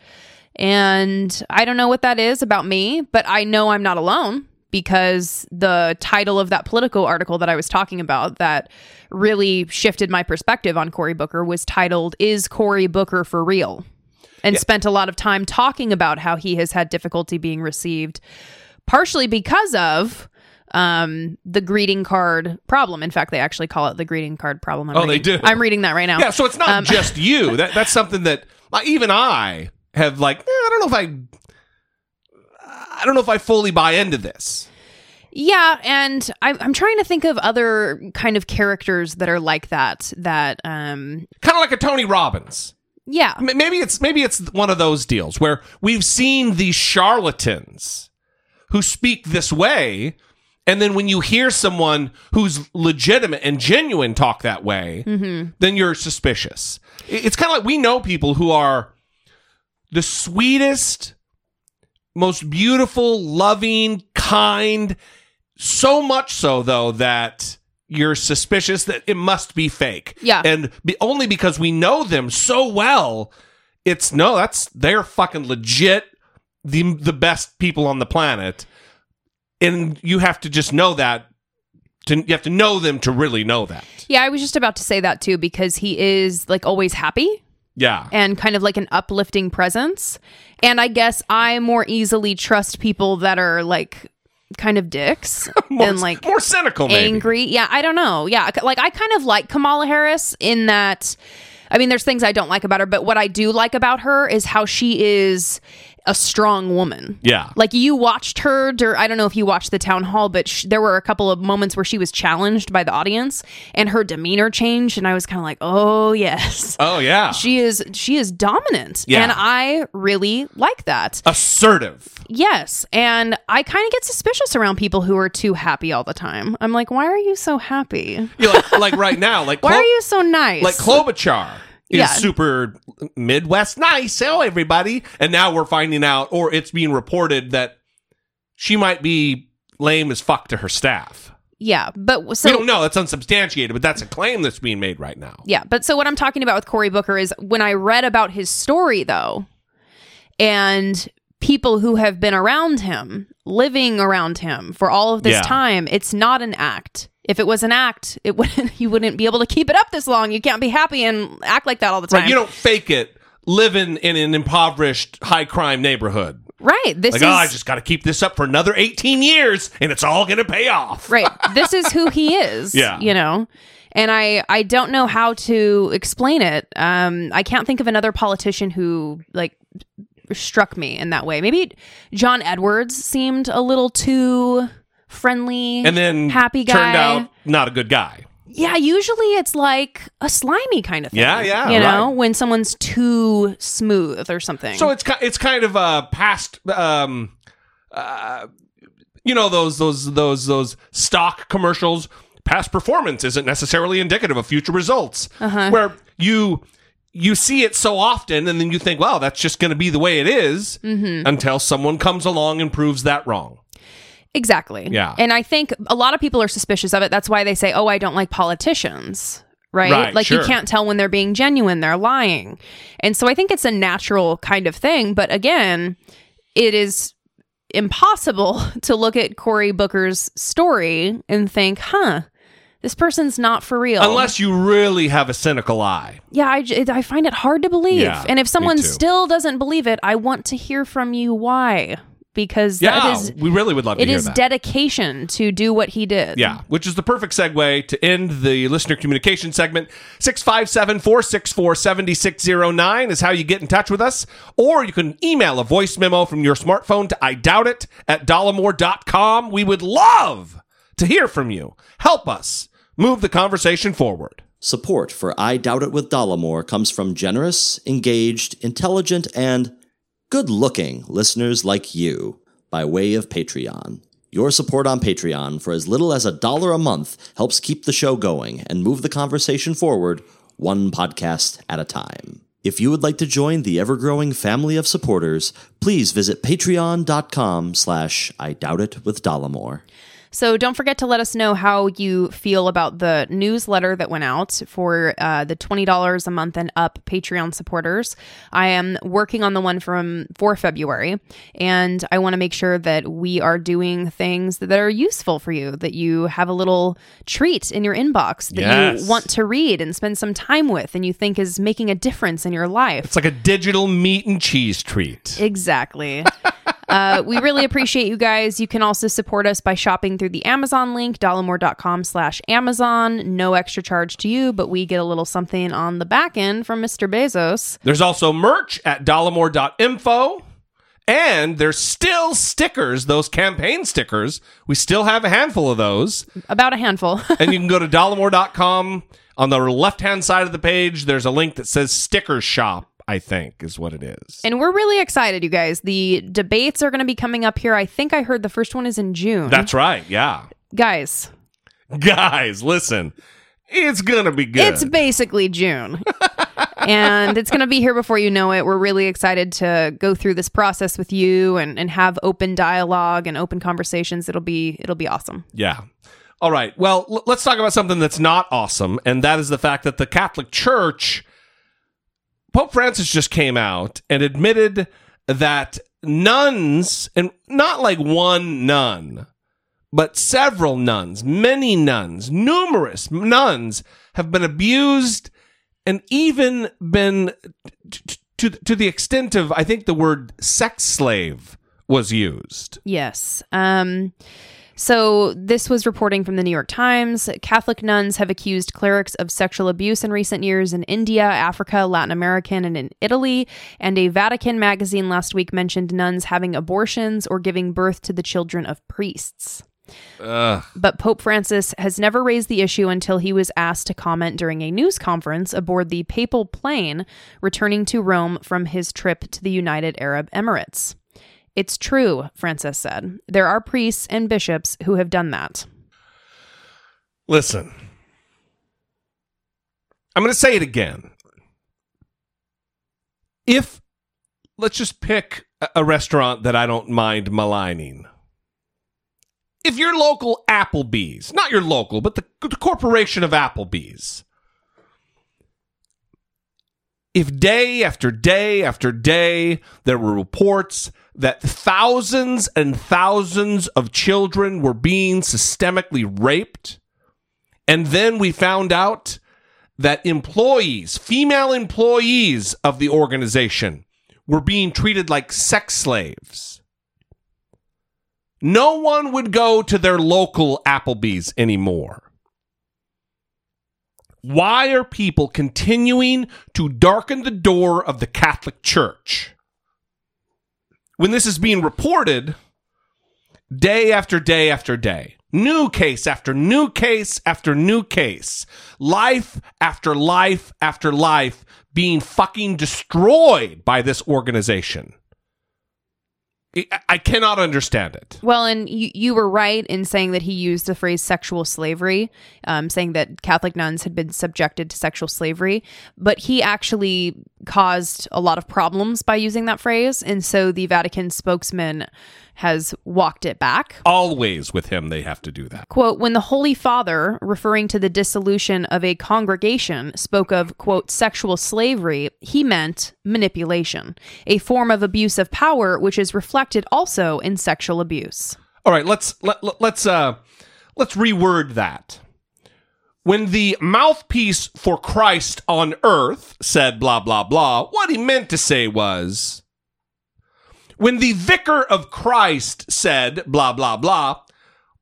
And I don't know what that is about me, but I know I'm not alone because the title of that Politico article that I was talking about that really shifted my perspective on Cory Booker was titled Is Cory Booker for Real? And yeah. spent a lot of time talking about how he has had difficulty being received, partially because of um, the greeting card problem. In fact, they actually call it the greeting card problem. I'm oh, reading, they do. I'm reading that right now. Yeah, so it's not um, just you. *laughs* That that's something that even I have like. Eh, I don't know if I I don't know if I fully buy into this. Yeah, and I'm I'm trying to think of other kind of characters that are like that. That um, Kind of like a Tony Robbins. Yeah, Maybe it's maybe it's one of those deals where we've seen these charlatans who speak this way, and then when you hear someone who's legitimate and genuine talk that way, mm-hmm. then you're suspicious. It's kind of like we know people who are the sweetest, most beautiful, loving, kind. So much so, though, that you're suspicious that it must be fake. Yeah. And be, only because we know them so well, it's no, that's they're fucking legit, the the best people on the planet, and you have to just know that. To, you have to know them to really know that. yeah. I was just about to say that too because he is like always happy Yeah. and kind of like an uplifting presence. And I guess I more easily trust people that are like kind of dicks *laughs* More, and like more cynical, maybe. angry. Yeah, I don't know. Yeah, like I kind of like Kamala Harris in that. I mean, there's things I don't like about her, but what I do like about her is how she is a strong woman. Yeah. Like you watched her, dur- I don't know if you watched the town hall, but sh- there were a couple of moments where she was challenged by the audience and her demeanor changed, and I was kind of like, oh yes, Oh yeah. she is she is dominant, Yeah. and I really like that. Assertive. Yes, and I kind of get suspicious around people who are too happy all the time. I'm like, why are you so happy? Like, like right now, like *laughs* Why Klo- are you so nice? like Klobuchar is Yeah. super Midwest nice. Oh, everybody. And now we're finding out, or it's being reported that she might be lame as fuck to her staff. yeah, but so we don't know. That's unsubstantiated, but that's a claim that's being made right now. Yeah, but so what I'm talking about with Cory Booker is when I read about his story, though, and people who have been around him, living around him for all of this Yeah. time, it's not an act. If it was an act, it *laughs* wouldn't. You wouldn't be able to keep it up this long. You can't be happy and act like that all the time. Right. You don't fake it living in an impoverished, high crime neighborhood. right. This Like, is oh, I just got to keep this up for another 18 years and it's all going to pay off. *laughs* right this is who he is *laughs* Yeah. you know and i i don't know how to explain it um i can't think of another politician who like struck me in that way maybe john edwards seemed a little too friendly And then happy guy turned out not a good guy. yeah usually it's like a slimy kind of thing Yeah, yeah, you know right. when someone's too smooth or something So it's it's kind of uh past um uh you know those those those those stock commercials past performance isn't necessarily indicative of future results Uh-huh. where you you see it so often and then you think wow that's just going to be the way it is Mm-hmm. until someone comes along and proves that wrong Exactly. Yeah. And I think a lot of people are suspicious of it. That's why they say, oh, I don't like politicians. Right? Right, like you can't tell when they're being genuine, they're lying. And so I think it's a natural kind of thing. But again, it is impossible *laughs* to look at Cory Booker's story and think, huh, this person's not for real. unless you really have a cynical eye yeah, I, I find it hard to believe. Yeah, and if someone still doesn't believe it, I want to hear from you why. Because yeah that is we really would love to it hear is that dedication to do what he did. Yeah, which is the perfect segue to end the listener communication segment. 657 464 7609 is how you get in touch with us. Or you can email a voice memo from your smartphone to I doubt it at dollemore.com. We would love to hear from you. Help us move the conversation forward. Support for I Doubt It with Dollemore comes from generous, engaged, intelligent, and good looking listeners like you by way of Patreon. Your support on Patreon for as little as a dollar a month helps keep the show going and move the conversation forward one podcast at a time. If you would like to join the ever-growing family of supporters, please visit patreon.com slash I doubt it with Dollemore. So don't forget to let us know how you feel about the newsletter that went out for uh, the twenty dollars a month and up Patreon supporters. I am working on the one from for February, and I want to make sure that we are doing things that are useful for you. That you have a little treat in your inbox that Yes. you want to read and spend some time with, and you think is making a difference in your life. It's like a digital meat and cheese treat. Exactly. Uh, we really appreciate you guys. You can also support us by shopping through the Amazon link, dollemore.com slash Amazon. No extra charge to you, but we get a little something on the back end from Mr. Bezos. There's also merch at dollemore.info. And there's still stickers, those campaign stickers. We still have a handful of those. About a handful. *laughs* and you can go to dollemore.com. On the left hand side of the page, there's a link that says sticker shop, I think is what it is. and we're really excited, you guys. The debates are going to be coming up here. I think I heard the first one is in June. That's right. Yeah. guys, Guys, listen. It's going to be good. it's basically June. *laughs* and it's going to be here before you know it. We're really excited to go through this process with you and, and have open dialogue and open conversations. It'll be it'll be awesome. Yeah. All right. Well, l- let's talk about something that's not awesome, and that is the fact that the Catholic Church, Pope Francis just came out and admitted that nuns, and not like one nun, but several nuns, many nuns, numerous nuns, have been abused and even been t- to to the extent of I think the word sex slave was used. Yes. Um, so this was reporting from the New York Times. Catholic nuns have accused clerics of sexual abuse in recent years in India, Africa, Latin America, and in Italy. And a Vatican magazine last week mentioned nuns having abortions or giving birth to the children of priests. Ugh. But Pope Francis has never raised the issue until he was asked to comment during a news conference aboard the papal plane returning to Rome from his trip to the United Arab Emirates. It's true, Francis said. There are priests and bishops who have done that. Listen, I'm going to say it again. If, let's just pick a- restaurant that I don't mind maligning. If your local Applebee's, not your local, but the, the corporation of Applebee's, if day after day after day there were reports that thousands and thousands of children were being systemically raped, and then we found out that employees, female employees of the organization, were being treated like sex slaves. No one would go to their local Applebee's anymore. Why are people continuing to darken the door of the Catholic Church? When this is being reported day after day after day, new case after new case after new case, life after life after life being fucking destroyed by this organization. I- cannot understand it. Well, and you, you were right in saying that he used the phrase sexual slavery, um, saying that Catholic nuns had been subjected to sexual slavery. But he actually caused a lot of problems by using that phrase. And so the Vatican spokesman has walked it back. Always with him, they have to do that. Quote, when the Holy Father, referring to the dissolution of a congregation, spoke of, quote, sexual slavery, he meant manipulation, a form of abuse of power which is reflected also in sexual abuse. All right, let's let, let, let's uh let's reword that. When the mouthpiece for Christ on earth said blah blah blah, what he meant to say was when the vicar of Christ said blah blah blah,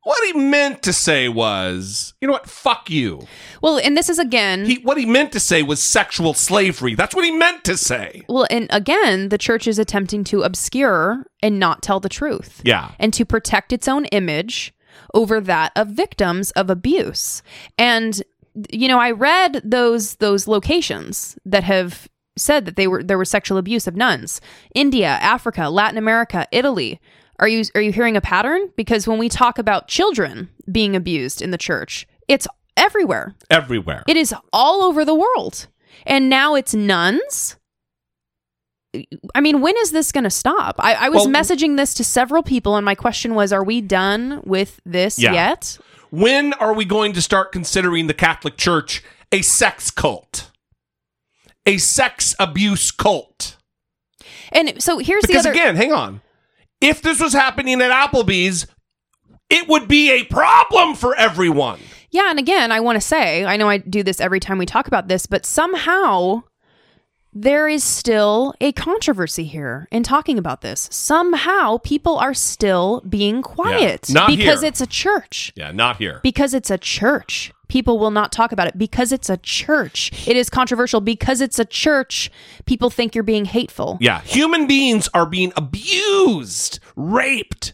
what he meant to say was, you know what, fuck you. Well, and this is again. He what he meant to say was sexual slavery. That's what he meant to say. well, and again, the church is attempting to obscure and not tell the truth. Yeah. And to protect its own image over that of victims of abuse. And you know, I read those those locations that have said that they were there was sexual abuse of nuns. India, Africa, Latin America, Italy. Are you are you hearing a pattern? Because when we talk about children being abused in the church, it's everywhere. Everywhere. It is all over the world. And now it's nuns. I mean, when is this going to stop? I, I was Well- messaging this to several people, and my question was Are we done with this Yeah. yet? When are we going to start considering the Catholic Church a sex cult? A sex abuse cult? And so here's Because the other. again, hang on. If this was happening at Applebee's, it would be a problem for everyone. Yeah, and again, I want to say, I know I do this every time we talk about this, but somehow there is still a controversy here in talking about this. Somehow people are still being quiet not because here. it's a church. Yeah, not here. Because it's a church. People will not talk about it because it's a church. It is controversial because it's a church. People think you're being hateful. Yeah, human beings are being abused, raped.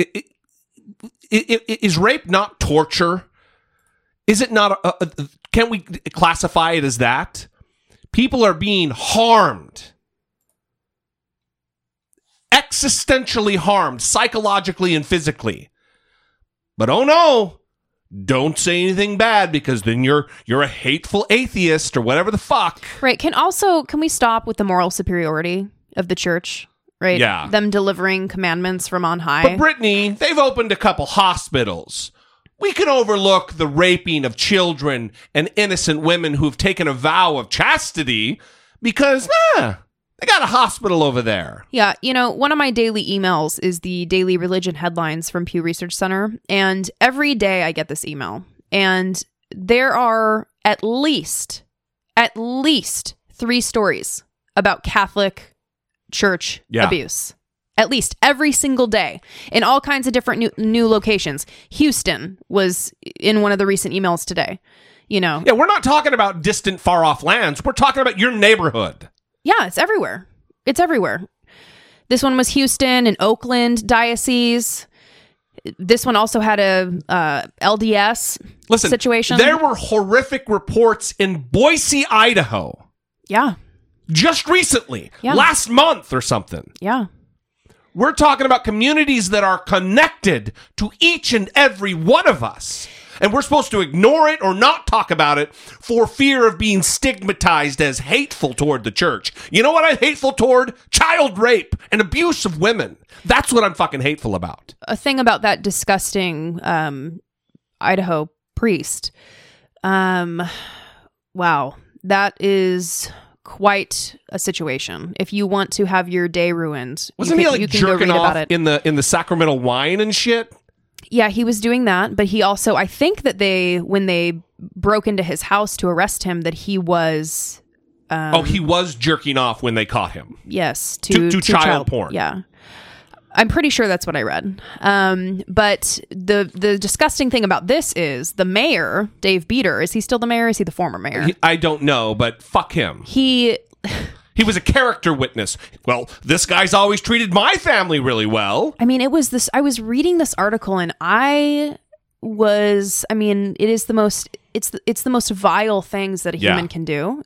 I- I- I- I- Is rape not torture? Is it not? A, a- can we classify it as that? People are being harmed, existentially harmed, psychologically and physically. But oh no, don't say anything bad because then you're you're a hateful atheist or whatever the fuck. Right. Can also can we stop with the moral superiority of the church? Right. Yeah. Them delivering commandments from on high. But Brittany, they've opened a couple hospitals. We can overlook the raping of children and innocent women who've taken a vow of chastity because, eh, they got a hospital over there. Yeah, you know, one of my daily emails is the daily religion headlines from Pew Research Center. And every day I get this email. And there are at least, at least three stories about Catholic church Yeah. abuse. At least every single day in all kinds of different new, new locations. Houston was in one of the recent emails today. You know, Yeah, we're not talking about distant, far off lands. We're talking about your neighborhood. Yeah, it's everywhere. It's everywhere. This one was Houston and Oakland diocese. This one also had a uh, LDS Listen, situation. there were horrific reports in Boise, Idaho, yeah, just recently, Yeah. last month or something. yeah. We're talking about communities that are connected to each and every one of us. And we're supposed to ignore it or not talk about it for fear of being stigmatized as hateful toward the church. You know what I'm hateful toward? Child rape and abuse of women. That's what I'm fucking hateful about. A thing about that disgusting um, Idaho priest. Um, wow, that is quite a situation. If you want to have your day ruined, Wasn't you he like can jerking off about it. in the in the sacramental wine and shit? Yeah, he was doing that, but he also I think that they when they broke into his house to arrest him that he was um, oh, he was jerking off when they caught him. yes To- to to child porn. Yeah. I'm pretty sure that's what I read. Um, but the the disgusting thing about this is the mayor, Dave Bieter, is he still the mayor? Is he the former mayor? He- I don't know, but fuck him. He He was a character witness. Well, this guy's always treated my family really well. I mean, it was this. I was reading this article, and I was. I mean, it is the most. It's the, it's the most vile things that a Yeah. human can do.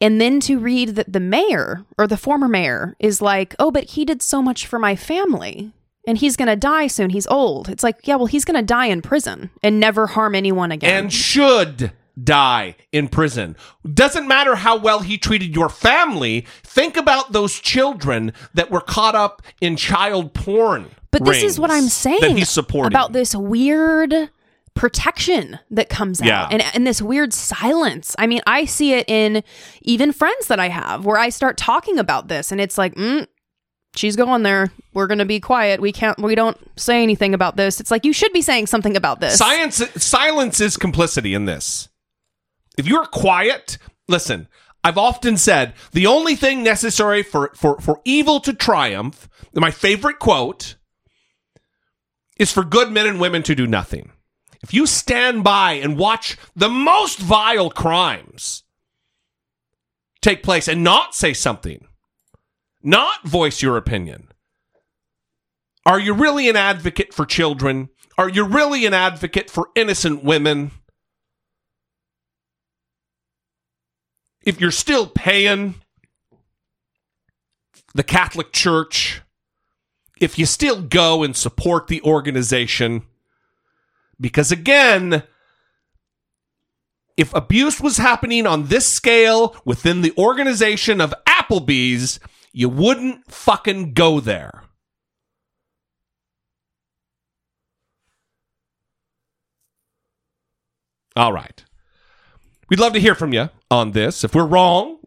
And then to read that the mayor or the former mayor is like, oh, but he did so much for my family, and he's gonna die soon. He's old. It's like, yeah, well, he's gonna die in prison and never harm anyone again. and should die in prison. Doesn't matter how well he treated your family. Think about those children that were caught up in child porn. But this is what I'm saying that he's supporting about this weird protection that comes Yeah. out and, and this weird silence. I mean, I see it in even friends that I have where I start talking about this and it's like, mm, she's going there. We're going to be quiet. We can't, we don't say anything about this. It's like, you should be saying something about this. Science silence is complicity in this. If you're quiet, listen. I've often said the only thing necessary for for for evil to triumph, my favorite quote is for good men and women to do nothing. If you stand by and watch the most vile crimes take place and not say something, not voice your opinion, are you really an advocate for children? Are you really an advocate for innocent women? If you're still paying the Catholic Church, if you still go and support the organization, because again, if abuse was happening on this scale within the organization of Applebee's, you wouldn't fucking go there. All right. We'd love to hear from you on this. If we're wrong,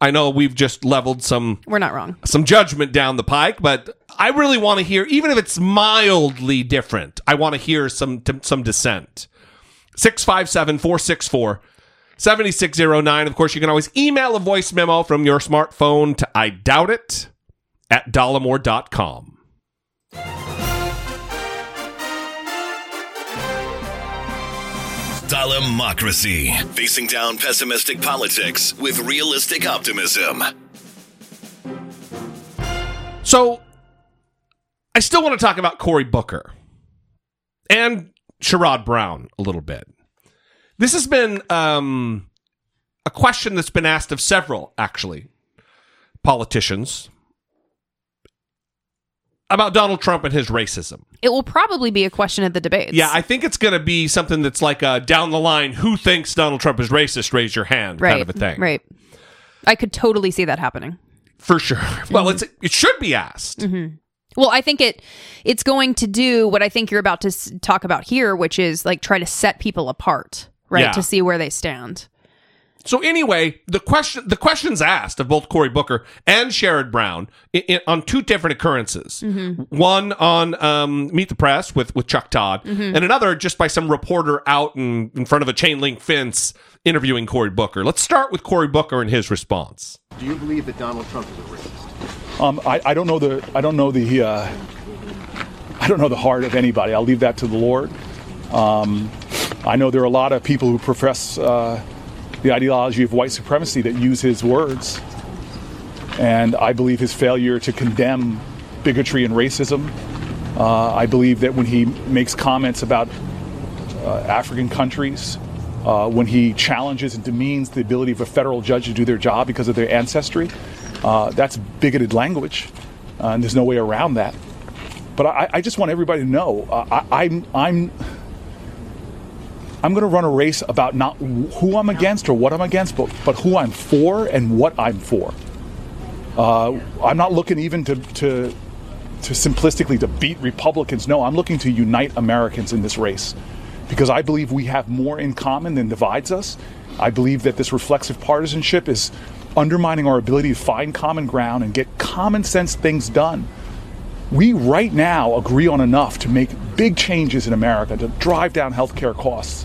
I know we've just leveled some We're not wrong. some judgment down the pike, but I really want to hear, even if it's mildly different, I want to hear some some dissent. 657 464 7609. Of course, you can always email a voice memo from your smartphone to I doubt it at dollemore.com. Dollamocracy. Facing down pessimistic politics with realistic optimism. So, I still want to talk about Cory Booker and Sherrod Brown a little bit. This has been um, a question that's been asked of several, actually, politicians about Donald Trump and his racism. It will probably be a question at the debates. Yeah, I think it's going to be something that's like uh, down the line. Who thinks Donald Trump is racist? Raise your hand, right, kind of a thing. Right. I could totally see that happening. For sure. *laughs* Well, it's it should be asked. Mm-hmm. Well, I think it it's going to do what I think you're about to s- talk about here, which is like try to set people apart, right? Yeah. To see where they stand. So anyway, the question the questions asked of both Cory Booker and Sherrod Brown i i on two different occurrences. One on um, Meet the Press with with Chuck Todd, and another just by some reporter out in, in front of a chain link fence interviewing Cory Booker. Let's start with Cory Booker and his response. Do you believe that Donald Trump is a racist? Um, I, I don't know the I don't know the uh, I don't know the heart of anybody. I'll leave that to the Lord. Um, I know there are a lot of people who profess uh, the ideology of white supremacy that use his words, and I believe his failure to condemn bigotry and racism. Uh, I believe that when he makes comments about uh, African countries, uh, when he challenges and demeans the ability of a federal judge to do their job because of their ancestry, uh, that's bigoted language, uh, and there's no way around that. But I, I just want everybody to know uh, I, I'm I'm I'm going to run a race about not who I'm against or what I'm against, but but who I'm for and what I'm for. Uh, I'm not looking even to to to simplistically to beat Republicans. No, I'm looking to unite Americans in this race because I believe we have more in common than divides us. I believe that this reflexive partisanship is undermining our ability to find common ground and get common sense things done. We right now agree on enough to make big changes in America to drive down healthcare costs,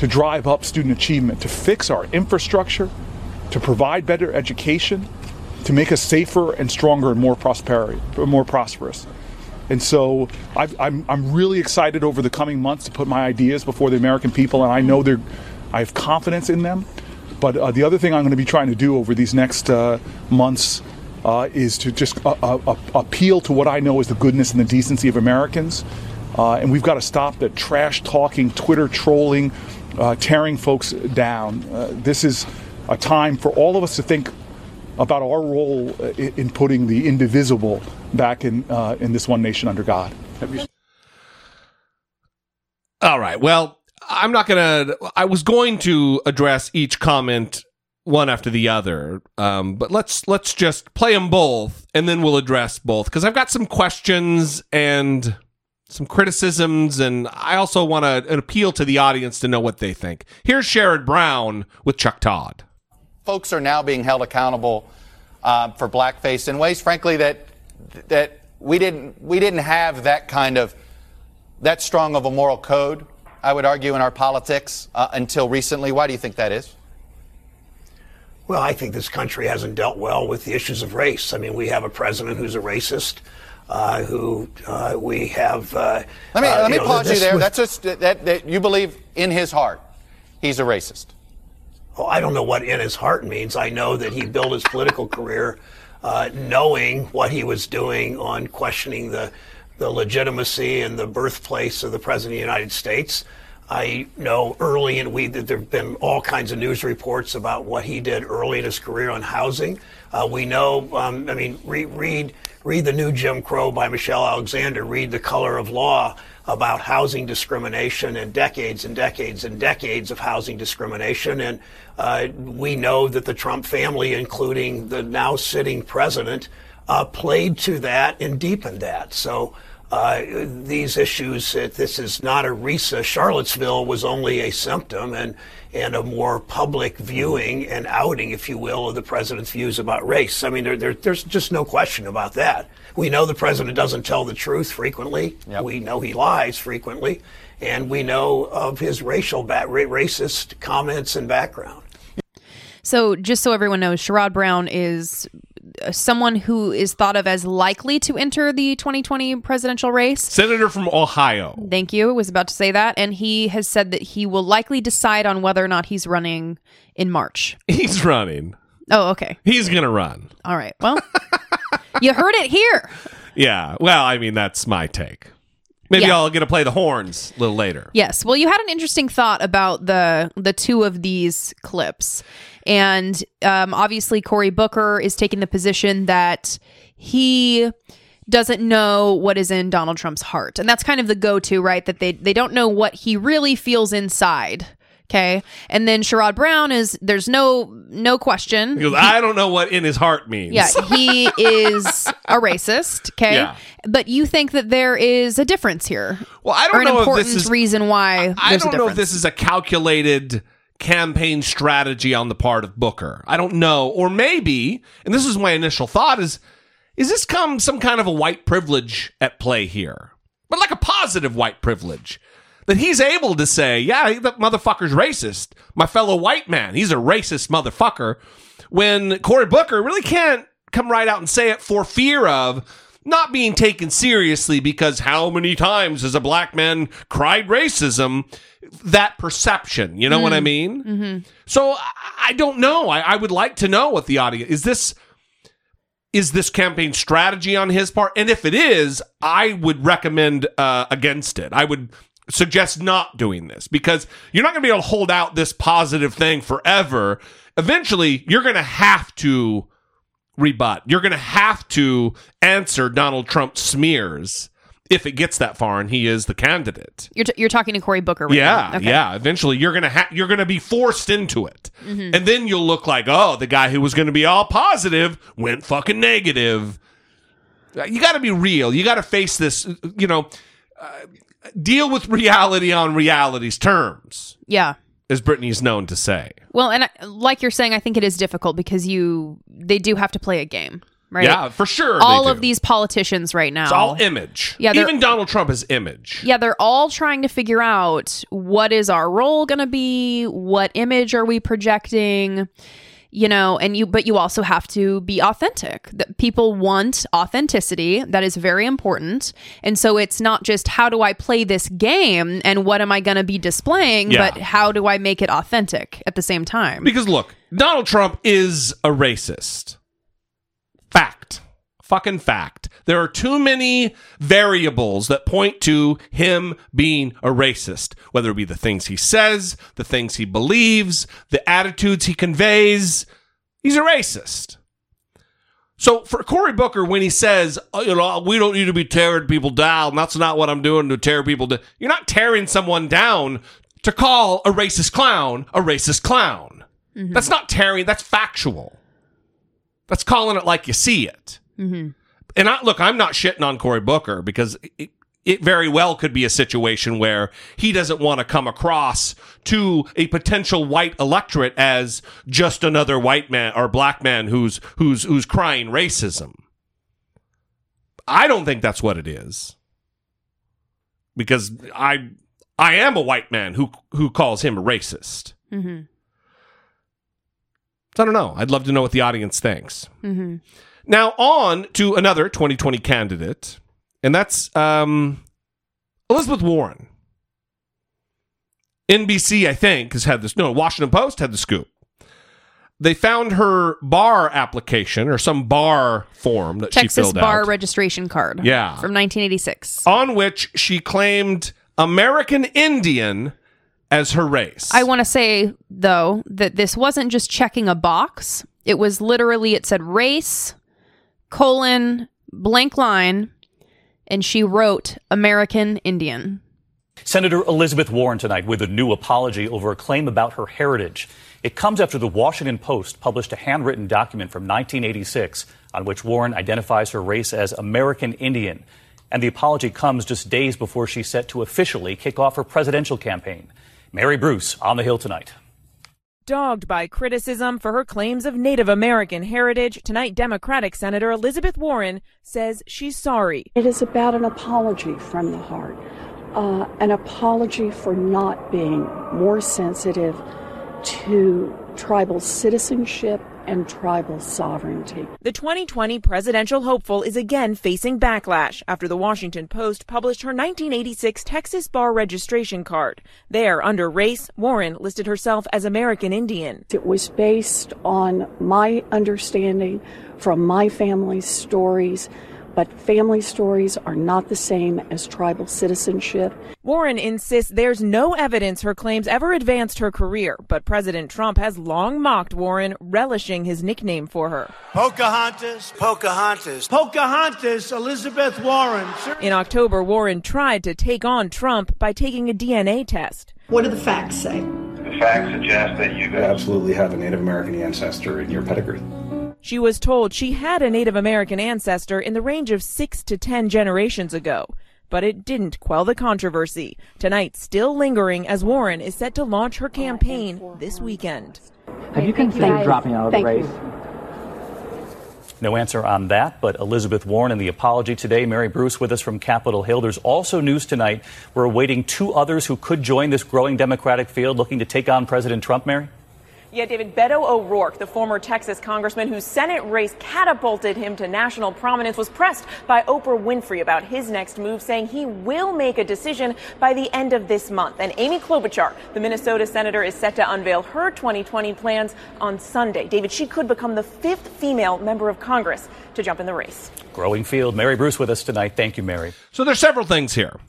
to drive up student achievement, to fix our infrastructure, to provide better education, to make us safer and stronger and more prosperity, more prosperous. And so I've, I'm, I'm really excited over the coming months to put my ideas before the American people, and I know they're, I have confidence in them. But uh, the other thing I'm going to be trying to do over these next uh, months uh, is to just uh, uh, uh, appeal to what I know is the goodness and the decency of Americans. And we've got to stop the trash talking, Twitter trolling, uh, tearing folks down. Uh, this is a time for all of us to think about our role uh, in, in putting the indivisible back in uh, in this one nation under God. All right. Well, I'm not going to. I was going to address each comment one after the other, um, but let's let's just play them both, and then we'll address both because I've got some questions and some criticisms, and I also want to appeal to the audience to know what they think. Here's Sherrod Brown with Chuck Todd. folks are now being held accountable uh, for blackface in ways, frankly, that that we didn't we didn't have that kind of that strong of a moral code. I would argue in our politics uh, until recently. Why do you think that is? Well, I think this country hasn't dealt well with the issues of race. I mean, we have a president who's a racist, uh, who uh, we have. Uh, Let me uh, let me know, pause you there. was- That's just that, that you believe in his heart he's a racist. Well, I don't know what in his heart means. I know that he built his political career uh, knowing what he was doing on questioning the, the legitimacy and the birthplace of the President of the United States. I know early in we that there have been all kinds of news reports about what he did early in his career on housing. Uh, we know, um, I mean, re- read read the new Jim Crow by Michelle Alexander. Read The Color of Law about housing discrimination and decades and decades and decades of housing discrimination. And uh, we know that the Trump family, including the now sitting president, uh, played to that and deepened that. So uh, these issues, uh, this is not a RISA. Charlottesville was only a symptom and, and a more public viewing and outing, if you will, of the president's views about race. I mean, there, there, there's just no question about that. We know the president doesn't tell the truth frequently. We know he lies frequently. And we know of his racial, ba- racist comments and background. So, just so everyone knows, Sherrod Brown is someone who is thought of as likely to enter the 2020 presidential race. Senator from Ohio. Thank you. Was about to say that, and he has said that he will likely decide on whether or not he's running in March. He's running. Oh, okay. He's going to run. All right. Well, *laughs* you heard it here. Yeah. Well, I mean, that's my take. Maybe Yeah. I'll get to play the horns a little later. Yes. Well, you had an interesting thought about the the two of these clips, and um, obviously Cory Booker is taking the position that he doesn't know what is in Donald Trump's heart, and that's kind of the go to, right? That they they don't know what he really feels inside. Okay, and then Sherrod Brown is there's no no question. Goes, I don't know what in his heart means. Yeah, he is a racist. Okay, Yeah. but you think that there is a difference here? Well, I don't or an know if this is- reason why I there's don't know if this is a calculated campaign strategy on the part of Booker. I don't know. Or maybe, and this is my initial thought is is this come some kind of a white privilege at play here? But like a positive white privilege. That he's able to say, yeah, that motherfucker's racist. My fellow white man, he's a racist motherfucker. When Cory Booker really can't come right out and say it for fear of not being taken seriously because how many times has a black man cried racism? That perception, you know what I mean? Mm-hmm. So I- I don't know. I, I would like to know what the audience is. This is this campaign strategy on his part, and if it is, I would recommend uh, against it. I would suggest not doing this because you're not going to be able to hold out this positive thing forever. Eventually, you're going to have to rebut. You're going to have to answer Donald Trump's smears if it gets that far and he is the candidate. You're, t- you're talking to Cory Booker right yeah, now. Okay. yeah. Eventually, you're gonna ha- you're gonna be forced into it, Mhm. and then you'll look like, oh, the guy who was gonna be all positive went fucking negative. You got to be real. You got to face this. You know, uh, deal with reality on reality's terms, Yeah. As Brittany's known to say. Well, and I, like you're saying, I think it is difficult because you they do have to play a game, right? Yeah, for sure. All of these politicians right now. It's all image. Yeah, even Donald Trump is image. Yeah, they're all trying to figure out what is our role going to be, what image are we projecting, you know, and you but you also have to be authentic. People want authenticity, that is very important. And so it's not just how do I play this game and what am I going to be displaying, Yeah. but how do I make it authentic at the same time? Because look, Donald Trump is a racist. Fact. Fucking fact. There are too many variables that point to him being a racist, whether it be the things he says, the things he believes, the attitudes he conveys. He's a racist. So for Cory Booker, when he says, oh, you know, we don't need to be tearing people down, that's not what I'm doing to tear people down. You're not tearing someone down to call a racist clown a racist clown. That's not tearing, that's factual. That's calling it like you see it. Mm-hmm. And I, look, I'm not shitting on Cory Booker because it, it very well could be a situation where he doesn't want to come across to a potential white electorate as just another white man or black man who's who's who's crying racism. I don't think that's what it is. Because I I am a white man who who calls him a racist. Mm-hmm. So I don't know. I'd love to know what the audience thinks. Mm-hmm. Now on to another 2020 candidate, and that's um, Elizabeth Warren. NBC, I think, has had this. No, Washington Post had the scoop. They found her bar application or some bar form that she Texas filled bar out, registration card. Yeah. From 1986. on which she claimed American Indian as her race. I want to say though that this wasn't just checking a box. It was literally it said race colon blank line and she wrote American Indian. Senator Elizabeth Warren tonight with a new apology over a claim about her heritage. It comes after the Washington Post published a handwritten document from 1986 on which Warren identifies her race as American Indian. And the apology comes just days before she's set to officially kick off her presidential campaign. Mary Bruce on the Hill tonight. Dogged by criticism for her claims of Native American heritage, tonight Democratic Senator Elizabeth Warren says she's sorry. It is about an apology from the heart, uh, an apology for not being more sensitive to tribal citizenship and tribal sovereignty. The 2020 presidential hopeful is again facing backlash after the Washington Post published her 1986 Texas bar registration card. There, under race, Warren listed herself as American Indian. It was based on my understanding from my family's stories, but family stories are not the same as tribal citizenship. Warren insists there's no evidence her claims ever advanced her career, but President Trump has long mocked Warren, relishing his nickname for her. Pocahontas, Pocahontas, Pocahontas, Elizabeth Warren. In October, Warren tried to take on Trump by taking a DNA test. What do the facts say? The facts suggest that you absolutely have a Native American ancestor in your pedigree. She was told she had a Native American ancestor in the range of six to ten generations ago. But it didn't quell the controversy. Tonight, still lingering as Warren is set to launch her campaign this weekend. Have you considered dropping out of the race? No answer on that, but Elizabeth Warren and the apology today. Mary Bruce with us from Capitol Hill. There's also news tonight. We're awaiting two others who could join this growing Democratic field looking to take on President Trump, Mary. Yeah, David, Beto O'Rourke, the former Texas congressman whose Senate race catapulted him to national prominence, was pressed by Oprah Winfrey about his next move, saying he will make a decision by the end of this month. And Amy Klobuchar, the Minnesota senator, is set to unveil her 2020 plans on Sunday. David, she could become the fifth female member of Congress to jump in the race. Growing field. Mary Bruce with us tonight. Thank you, Mary. So there's several things here.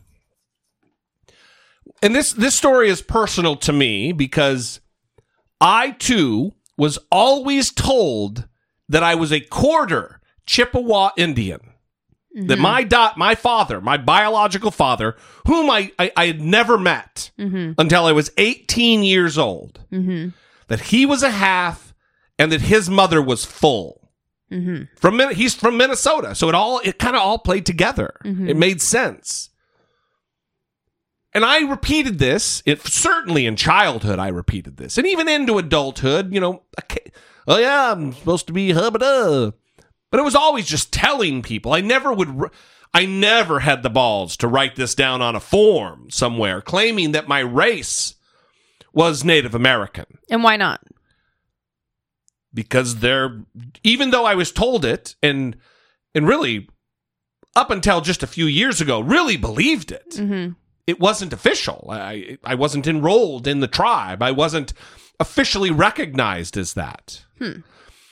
And this this story is personal to me because I too was always told that I was a quarter Chippewa Indian. Mm-hmm. That my dot, my father, my biological father, whom I, I, I had never met mm-hmm. until I was 18 years old, mm-hmm. that he was a half and that his mother was full. Mm-hmm. From he's from Minnesota, so it all it kind of all played together. Mm-hmm. It made sense. And I repeated this, it, certainly in childhood, I repeated this. And even into adulthood, you know, oh yeah, I'm supposed to be hubba But it was always just telling people. I never would, I never had the balls to write this down on a form somewhere claiming that my race was Native American. And why not? Because they're, even though I was told it and, and really, up until just a few years ago, really believed it. Mm-hmm it wasn't official. I I wasn't enrolled in the tribe. I wasn't officially recognized as that. Hmm.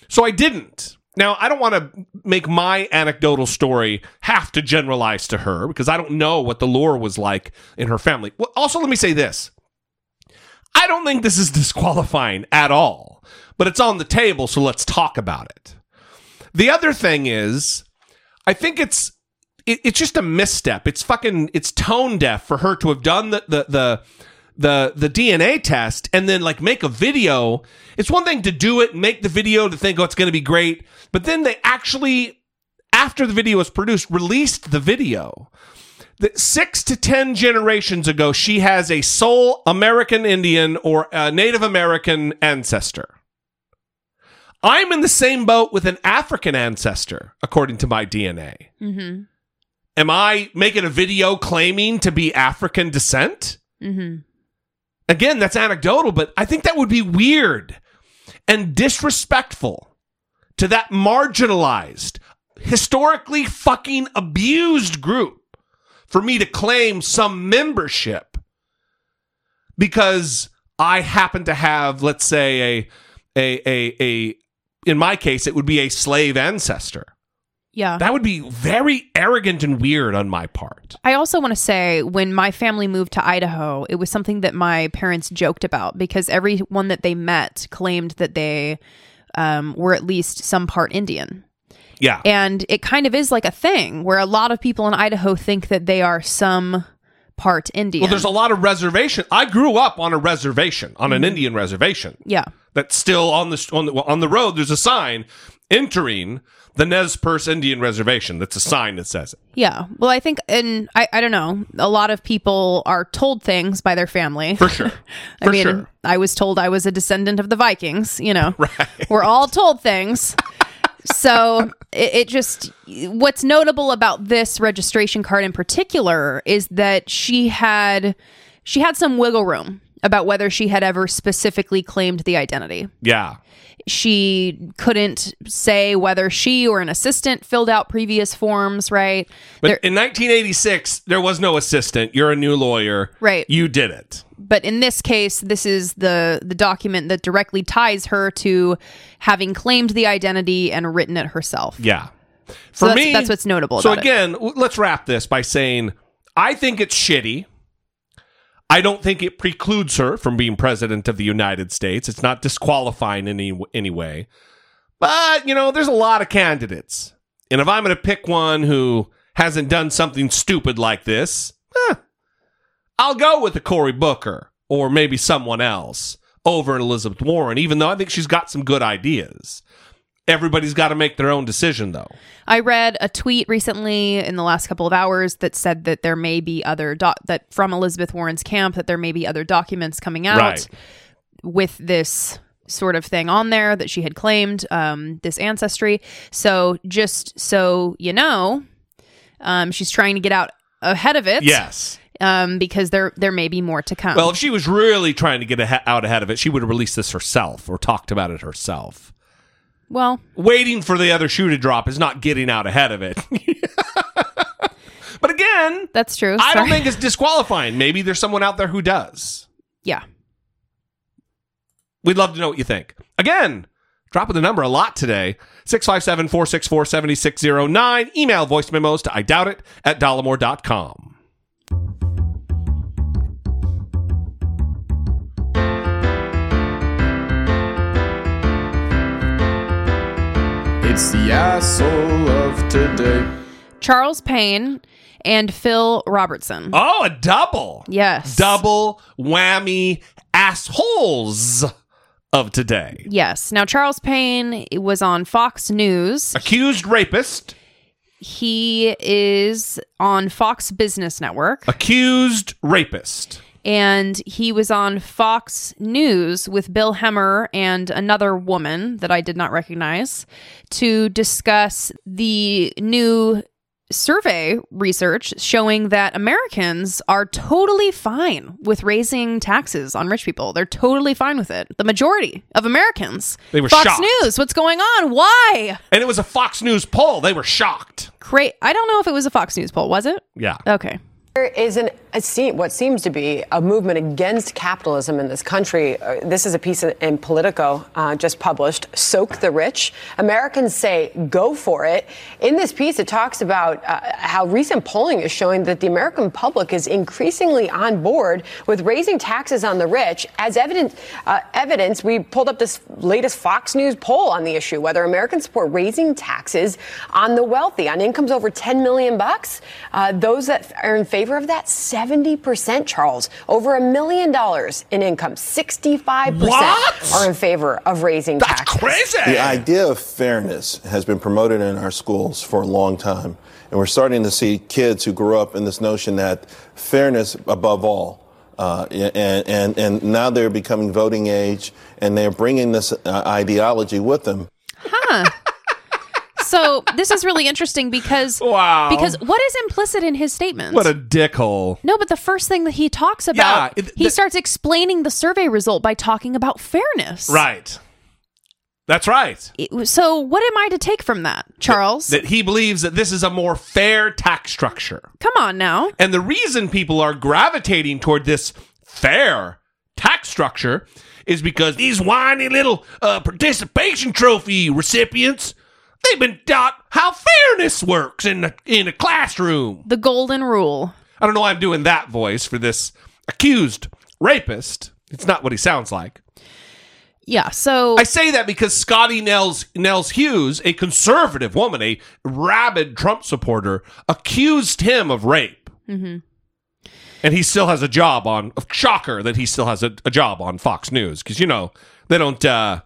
So I didn't. Now, I don't want to make my anecdotal story have to generalize to her because I don't know what the lore was like in her family. Well, also, let me say this I don't think this is *laughs* disqualifying at all, but it's on the table, so let's talk about it. The other thing is, I think it's it, it's just a misstep. It's fucking it's tone deaf for her to have done the the the the the DNA test and then like make a video. It's one thing to do it make the video to think oh it's going to be great, but then they actually after the video was produced released the video. That six to ten generations ago, she has a sole American Indian or Native American ancestor. I'm in the same boat with an African ancestor, according to my DNA. Mm-hmm. Am I making a video claiming to be African descent? Mm-hmm. Again, that's anecdotal, but I think that would be weird and disrespectful to that marginalized, historically fucking abused group for me to claim some membership because I happen to have, let's say, a a a a in my case, it would be a slave ancestor. Yeah. That would be very arrogant and weird on my part. I also want to say when my family moved to Idaho, it was something that my parents joked about because everyone that they met claimed that they um, were at least some part Indian. Yeah. And it kind of is like a thing where a lot of people in Idaho think that they are some part Indian. Well, there's a lot of reservation. I grew up on a reservation, on an Mhm. Indian reservation. Yeah. That's still on the on the on the road. There's a sign entering the Nez Perce Indian Reservation. That's a sign that says it. Yeah. Well, I think, and I, I don't know, a lot of people are told things by their family. For sure. *laughs* I For mean, sure. I was told I was a descendant of the Vikings, you know. *laughs* Right. We're all told things. so *laughs* it, it just, what's notable about this registration card in particular is that she had, she had some wiggle room about whether she had ever specifically claimed the identity. Yeah. She couldn't say whether she or an assistant filled out previous forms, right? But There- in 1986, there was no assistant. You're a new lawyer. Right. You did it. but in this case, this is the the document that directly ties her to having claimed the identity and written it herself. Yeah. So For that's- me, that's what's notable So about it. again, w- let's wrap this by saying I think it's shitty. I don't think it precludes her from being president of the United States. It's not disqualifying in any any way. But you know, there's a lot of candidates, and if I'm going to pick one who hasn't done something stupid like this, eh, I'll go with the Cory Booker or maybe someone else over Elizabeth Warren. Even though I think she's got some good ideas. Everybody's got to make their own decision, though. I read a tweet recently in the last couple of hours that said that there may be other doc- that from Elizabeth Warren's camp that there may be other documents coming out Right. with this sort of thing on there that she had claimed um, this ancestry. So just so you know, um, she's trying to get out ahead of it. Yes. Um, because there there may be more to come. Well, if she was really trying to get out ahead of it, she would have released this herself or talked about it herself. Well, Waiting for the other shoe to drop is not getting out ahead of it. *laughs* but again, that's true. I don't think it's disqualifying. Maybe there's someone out there who does. yeah. We'd love to know what you think. Again, dropping the number a lot today 657 464 7609. Email voice memos to I doubt it at dollemore.com. It's the asshole of today. Charles Payne and Phil Robertson. Oh, a double. Yes. Double whammy assholes of today. Yes. Now Charles Payne was on Fox News. Accused rapist. He is on Fox Business Network Accused rapist. And he was on Fox News with Bill Hemmer and another woman that I did not recognize to discuss the new survey research showing that Americans are totally fine with raising taxes on rich people. They're totally fine with it. The majority of Americans. They were Fox shocked. News, what's going on? Why? And it was a Fox News poll. They were shocked. Great. I don't know if it was a Fox News poll, was it? Yeah. Okay. There is an, a se- what seems to be a movement against capitalism in this country. Uh, this is a piece in, Politico uh, just published Soak the Rich. Americans say go for it. In this piece, it talks about uh, how recent polling is showing that the American public is increasingly on board with raising taxes on the rich. As evidence, uh, evidence we pulled up this latest Fox News poll on the issue whether Americans support raising taxes on the wealthy, on incomes over 10 million bucks. Uh, those that are in favor of that, 70%, Charles. Over a million dollars in income, 65% What? are in favor of raising taxes. Crazy. The idea of fairness has been promoted in our schools for a long time. And we're starting to see kids who grew up in this notion that fairness above all. Uh, and, and, and now they're becoming voting age and they're bringing this uh, ideology with them. Huh. So this is really interesting because *laughs* wow. because what is implicit in his statement? What a dickhole. no, but the first thing that he talks about, he starts explaining the survey result by talking about fairness. Right. That's right. So what am I to take from that, Charles? That he believes that this is a more fair tax structure. Come on now. And the reason people are gravitating toward this fair tax structure is because these whiny little uh, participation trophy recipients, they've been taught how fairness works in a, in a classroom. The golden rule. I don't know why I'm doing that voice for this accused rapist. It's not what he sounds like. Yeah, so I say that because Scottie Nels Nels Hughes, a conservative woman, a rabid Trump supporter, accused him of rape. Mhm. and he still has a job on shocker that he still has a, a job on fox news because you know they don't uh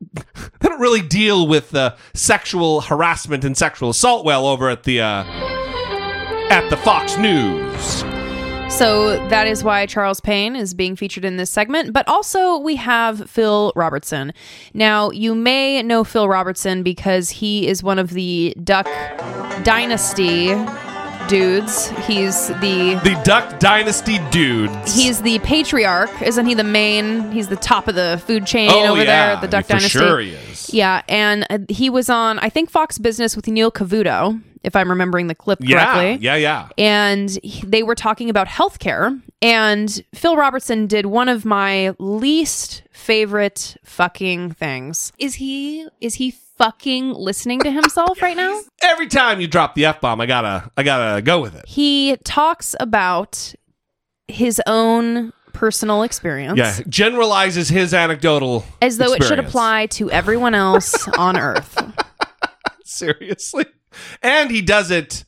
*laughs* they don't really deal with uh, sexual harassment and sexual assault well over at the uh at the fox news So that is why Charles Payne is being featured in this segment. But also, we have Phil Robertson. Now, you may know Phil Robertson because he is one of the Duck Dynasty dudes. He's the The Duck Dynasty dudes. He's the patriarch, isn't he? The main. He's the top of the food chain Oh, over yeah. there at the Duck For Dynasty. sure he is. Yeah, and uh, he was on, I think, Fox Business with Neil Cavuto, if I'm remembering the clip yeah, correctly. yeah, yeah. And he- they were talking about healthcare, and Phil Robertson did one of my least favorite fucking things. Is he? Is he fucking listening to himself right now? Every time you drop the f bomb, I gotta, I gotta go with it. He talks about his own personal experience. Yeah, generalizes his anecdotal As though it should experience. apply to everyone else *laughs* on Earth. Seriously, and he does it.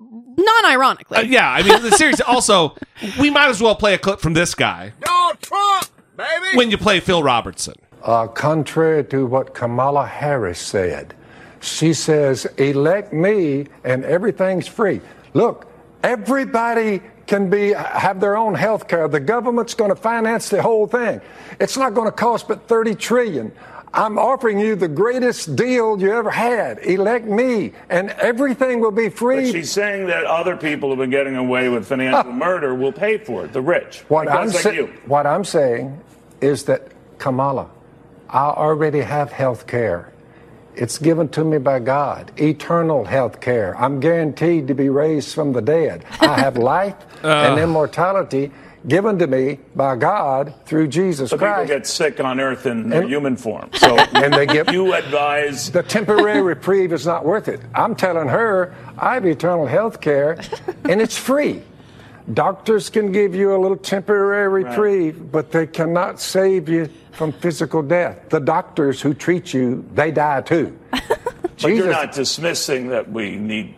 Non ironically. Uh, yeah, I mean, the series. *laughs* Also, we might as well play a clip from this guy Donald Trump, baby. when you play Phil Robertson. Uh, contrary to what Kamala Harris said, she says, elect me and everything's free. Look, everybody can be have their own health care. The government's going to finance the whole thing. It's not going to cost but 30 trillion. I'm offering you the greatest deal you ever had. Elect me and everything will be free. But she's saying that other people who've been getting away with financial murder will pay for it, the rich. What I'm, sa- like you. what I'm saying is that, Kamala, I already have health care. It's given to me by God, eternal health care. I'm guaranteed to be raised from the dead. I have *laughs* life and Uh. immortality given to me by God through Jesus Christ. So people get sick on Earth in And- human form. *laughs* So and they give you advise the temporary *laughs* reprieve is not worth it. I'm telling her I have eternal health care and it's free. Doctors can give you a little temporary reprieve, but they cannot save you from physical death. The doctors who treat you, they die too. *laughs* But you're not dismissing that we need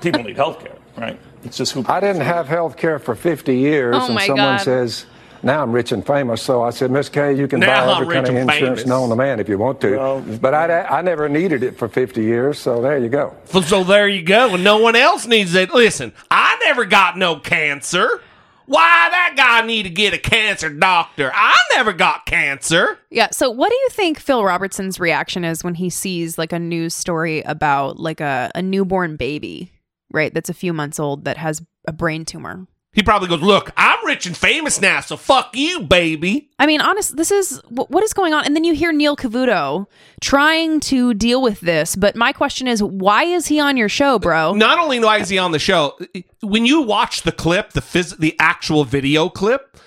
people need health care, right? It's just who I didn't have health care for 50 years, Oh, and someone God. says, now I'm rich and famous. So I said, Miss Kay, you can Now buy I'm every kind of insurance famous. known to man if you want to. but I, I never needed it for 50 years, so there you go. So, so there you go, and no one else needs it. Listen, I never got no cancer. Why that guy need to get a cancer doctor? I never got cancer. Yeah. So, what do you think Phil Robertson's reaction is when he sees like a news story about like a, a newborn baby, right? That's a few months old that has a brain tumor. He probably goes, "Look, I'm rich and famous now, so fuck you, baby." I mean, honest, this is what is going on. And then you hear Neil Cavuto trying to deal with this. But my question is, why is he on your show, bro? Not only why is he on the show, when you watch the clip, the phys- the actual video clip,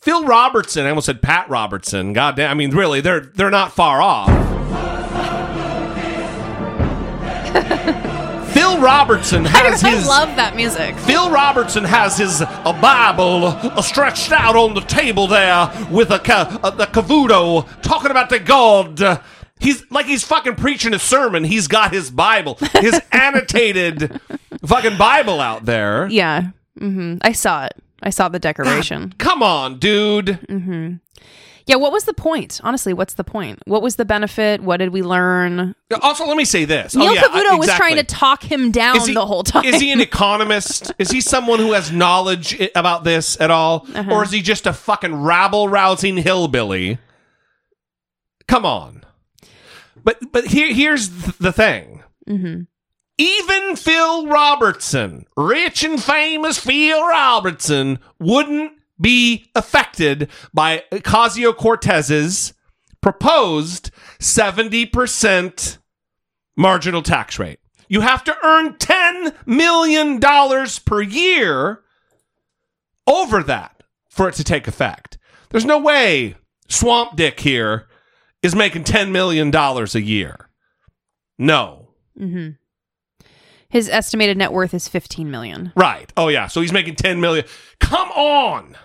Phil Robertson, I almost said Pat Robertson. God damn, I mean, really, they're they're not far off. *laughs* Robertson has I his I love that music. Phil Robertson has his a Bible uh, stretched out on the table there with a, ca- uh, the cavuto talking about the God. He's like he's fucking preaching a sermon. He's got his Bible, his *laughs* annotated fucking Bible out there. Yeah. Mm-hmm. I saw it. I saw the decoration. Come on, dude. hmm Yeah. What was the point? Honestly, what's the point? What was the benefit? What did we learn? Also, let me say this. Neil oh, yeah, Cavuto was exactly. trying to talk him down he- the whole time. Is he an economist? is he someone who has knowledge about this at all? Uh-huh. Or is he just a fucking rabble rousing hillbilly? Come on. But but here here's the thing. hmm Even Phil Robertson, rich and famous Phil Robertson, wouldn't be affected by Ocasio Cortez's proposed 70% marginal tax rate. You have to earn $10 million per year over that for it to take effect. There's no way Swamp Dick here is making $10 million a year. No. hmm His estimated net worth is 15 million. Right. Oh yeah. So he's making 10 million. Come on.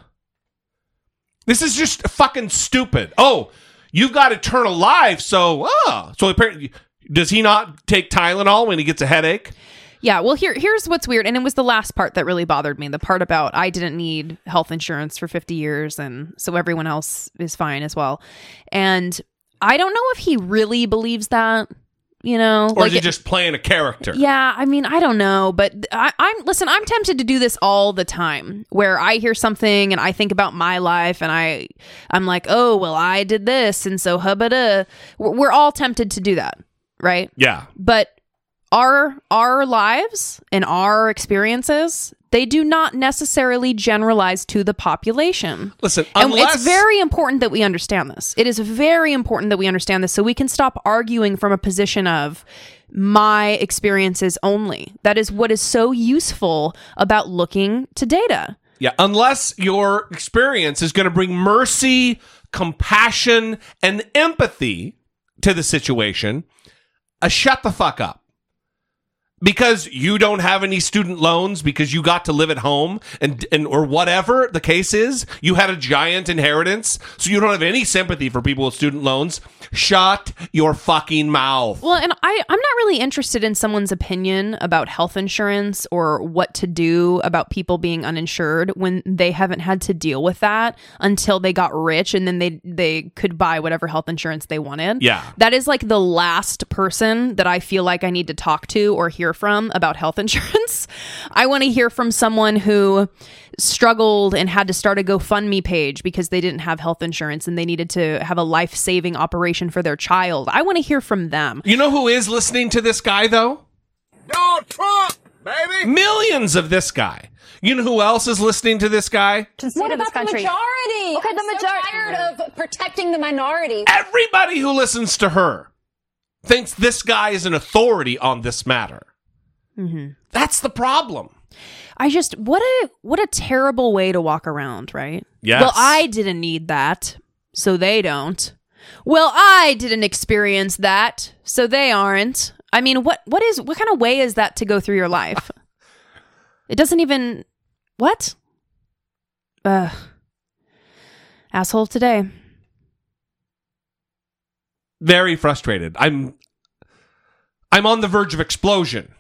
This is just fucking stupid. Oh, you've got eternal life. So, ah, so apparently, does he not take Tylenol when he gets a headache? Yeah, well here here's what's weird and it was the last part that really bothered me. The part about I didn't need health insurance for 50 years and so everyone else is fine as well. And I don't know if he really believes that, you know, Or is he just playing a character? Yeah, I mean, I don't know, but I, I'm listen. I'm tempted to do this all the time, where I hear something and I think about my life, and I, I'm like, oh well, I did this, and so hubba we're all tempted to do that, right? Yeah. But our our lives and our experiences they do not necessarily generalize to the population. Listen, and unless it's very important that we understand this. It is very important that we understand this so we can stop arguing from a position of my experiences only. That is what is so useful about looking to data. Yeah, unless your experience is going to bring mercy, compassion, and empathy to the situation, uh, shut the fuck up. Because you don't have any student loans because you got to live at home and and or whatever the case is, you had a giant inheritance, so you don't have any sympathy for people with student loans. Shut your fucking mouth. Well, and I, I'm not really interested in someone's opinion about health insurance or what to do about people being uninsured when they haven't had to deal with that until they got rich and then they they could buy whatever health insurance they wanted. Yeah. That is like the last person that I feel like I need to talk to or hear from about health *laughs* insurance. I want to hear from someone who struggled and had to start a GoFundMe page because they didn't have health insurance and they needed to have a life saving operation for their child. I want to hear from them. You know who is listening to this guy though? Donald Trump, baby. Millions of this guy. You know who else is listening to this guy? What about the majority? Okay, the majority. tired of protecting the minority. Everybody who listens to her thinks this guy is an authority on this matter. Mm-hmm. That's the problem. I just what a what a terrible way to walk around, right? Yes. Well, I didn't need that, so they don't. Well, I didn't experience that, so they aren't. I mean, what what is what kind of way is that to go through your life? it doesn't even what? Uh asshole today. Very frustrated. I'm I'm on the verge of explosion,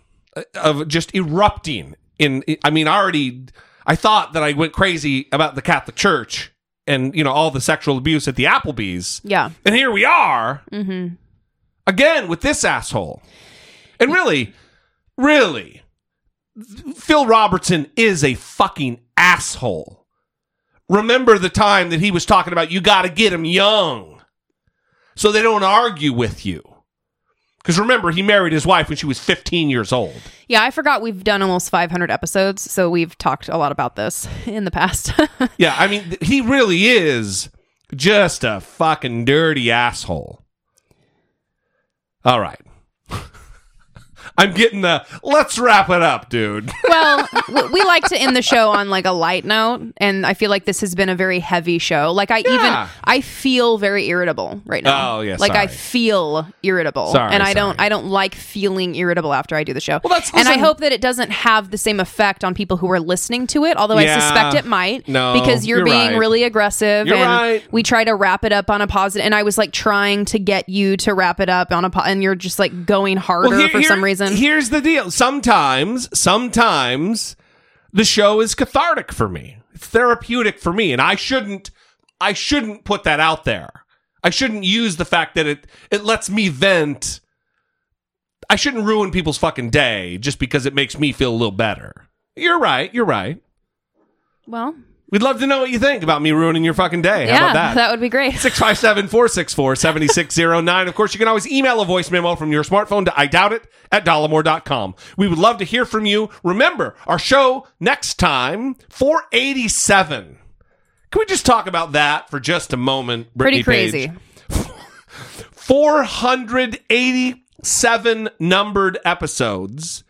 of just erupting in I mean, I already I thought that I went crazy about the Catholic Church and, you know, all the sexual abuse at the Applebee's. Yeah. And here we are Mm-hmm. again with this asshole. And really, really, Phil Robertson is a fucking asshole. Remember the time that he was talking about you got to get him young so they don't argue with you. Because remember, he married his wife when she was 15 years old. Yeah, I forgot we've done almost 500 episodes, so we've talked a lot about this *laughs* in the past. *laughs* Yeah, I mean, he really is just a fucking dirty asshole. All right. I'm getting the let's wrap it up, dude. *laughs* well, we like to end the show on like a light note, and I feel like this has been a very heavy show. Like I Yeah. even I feel very irritable right now. Oh, yeah, like I feel irritable, Sorry, and I don't I don't like feeling irritable after I do the show. Well, that's- and I hope that it doesn't have the same effect on people who are listening to it. Although I suspect it might, No, because you're, you're being right. really aggressive, You're and right. we try to wrap it up on a positive. And I was like trying to get you to wrap it up on a, po- and you're just like going harder Well, here- for some here- reason. Here's the deal. Sometimes, sometimes the show is cathartic for me. It's therapeutic for me, and I shouldn't I shouldn't put that out there. I shouldn't use the fact that it it lets me vent. I shouldn't ruin people's fucking day just because it makes me feel a little better. You're right. You're right. well, We'd love to know what you think about me ruining your fucking day. How yeah, about that? *laughs* That would be great. 657 464 7609. Of course, you can always email a voice memo from your smartphone to I doubt it at dollemore.com. We would love to hear from you. Remember, our show next time, 487. Can we just talk about that for just a moment? Brittany Pretty crazy. Page? *laughs* 487 numbered episodes.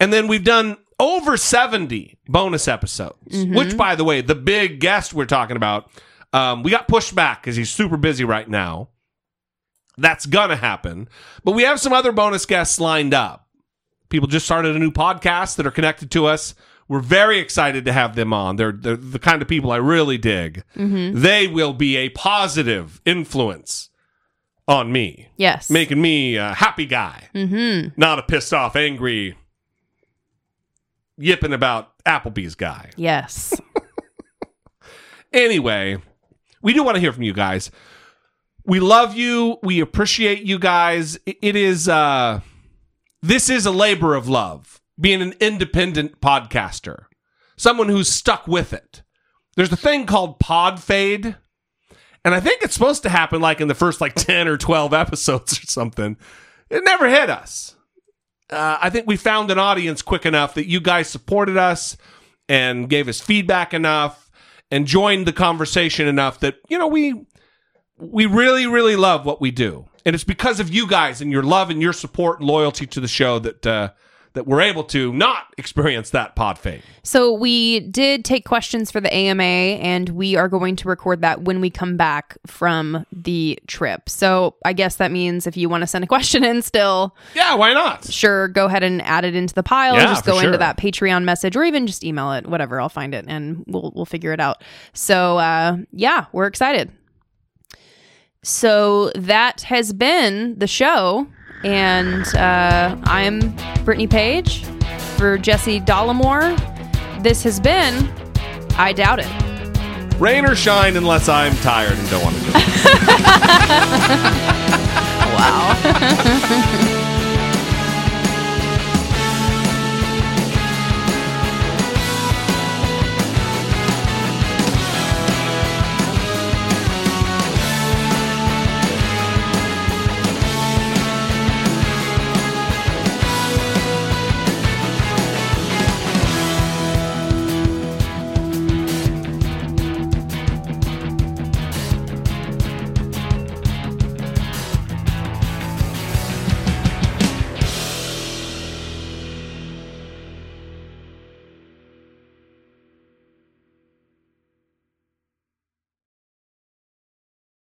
And then we've done over 70 bonus episodes, Mhm. which, by the way, the big guest we're talking about, um, we got pushed back because he's super busy right now. That's going to happen. But we have some other bonus guests lined up. People just started a new podcast that are connected to us. We're very excited to have them on. They're, they're the kind of people I really dig. Mhm. They will be a positive influence on me. Yes. Making me a happy guy, Mm-hmm. not a pissed off, angry, yipping about Applebee's guy. Yes. *laughs* Anyway, we do want to hear from you guys. We love you. We appreciate you guys. It is uh this is a labor of love, being an independent podcaster. Someone who's stuck with it. There's a thing called pod fade, and I think it's supposed to happen like in the first like *laughs* 10 or 12 episodes or something. It never hit us. Uh, I think we found an audience quick enough that you guys supported us and gave us feedback enough and joined the conversation enough that you know we we really really love what we do, and it's because of you guys and your love and your support and loyalty to the show that uh, that we're able to not experience that pod fade. So we did take questions for the AMA, and we are going to record that when we come back from the trip. So I guess that means if you want to send a question in still, yeah, why not? Sure, go ahead and add it into the pile. Yeah, just go into that Patreon message, or even just email it. Whatever, I'll find it, and we'll we'll figure it out. So uh, yeah, we're excited. So that has been the show. And uh, I'm Brittany Page for Jesse Dollemore. This has been I Doubt It. Rain or shine, unless I'm tired and don't want to do it. *laughs* wow. *laughs*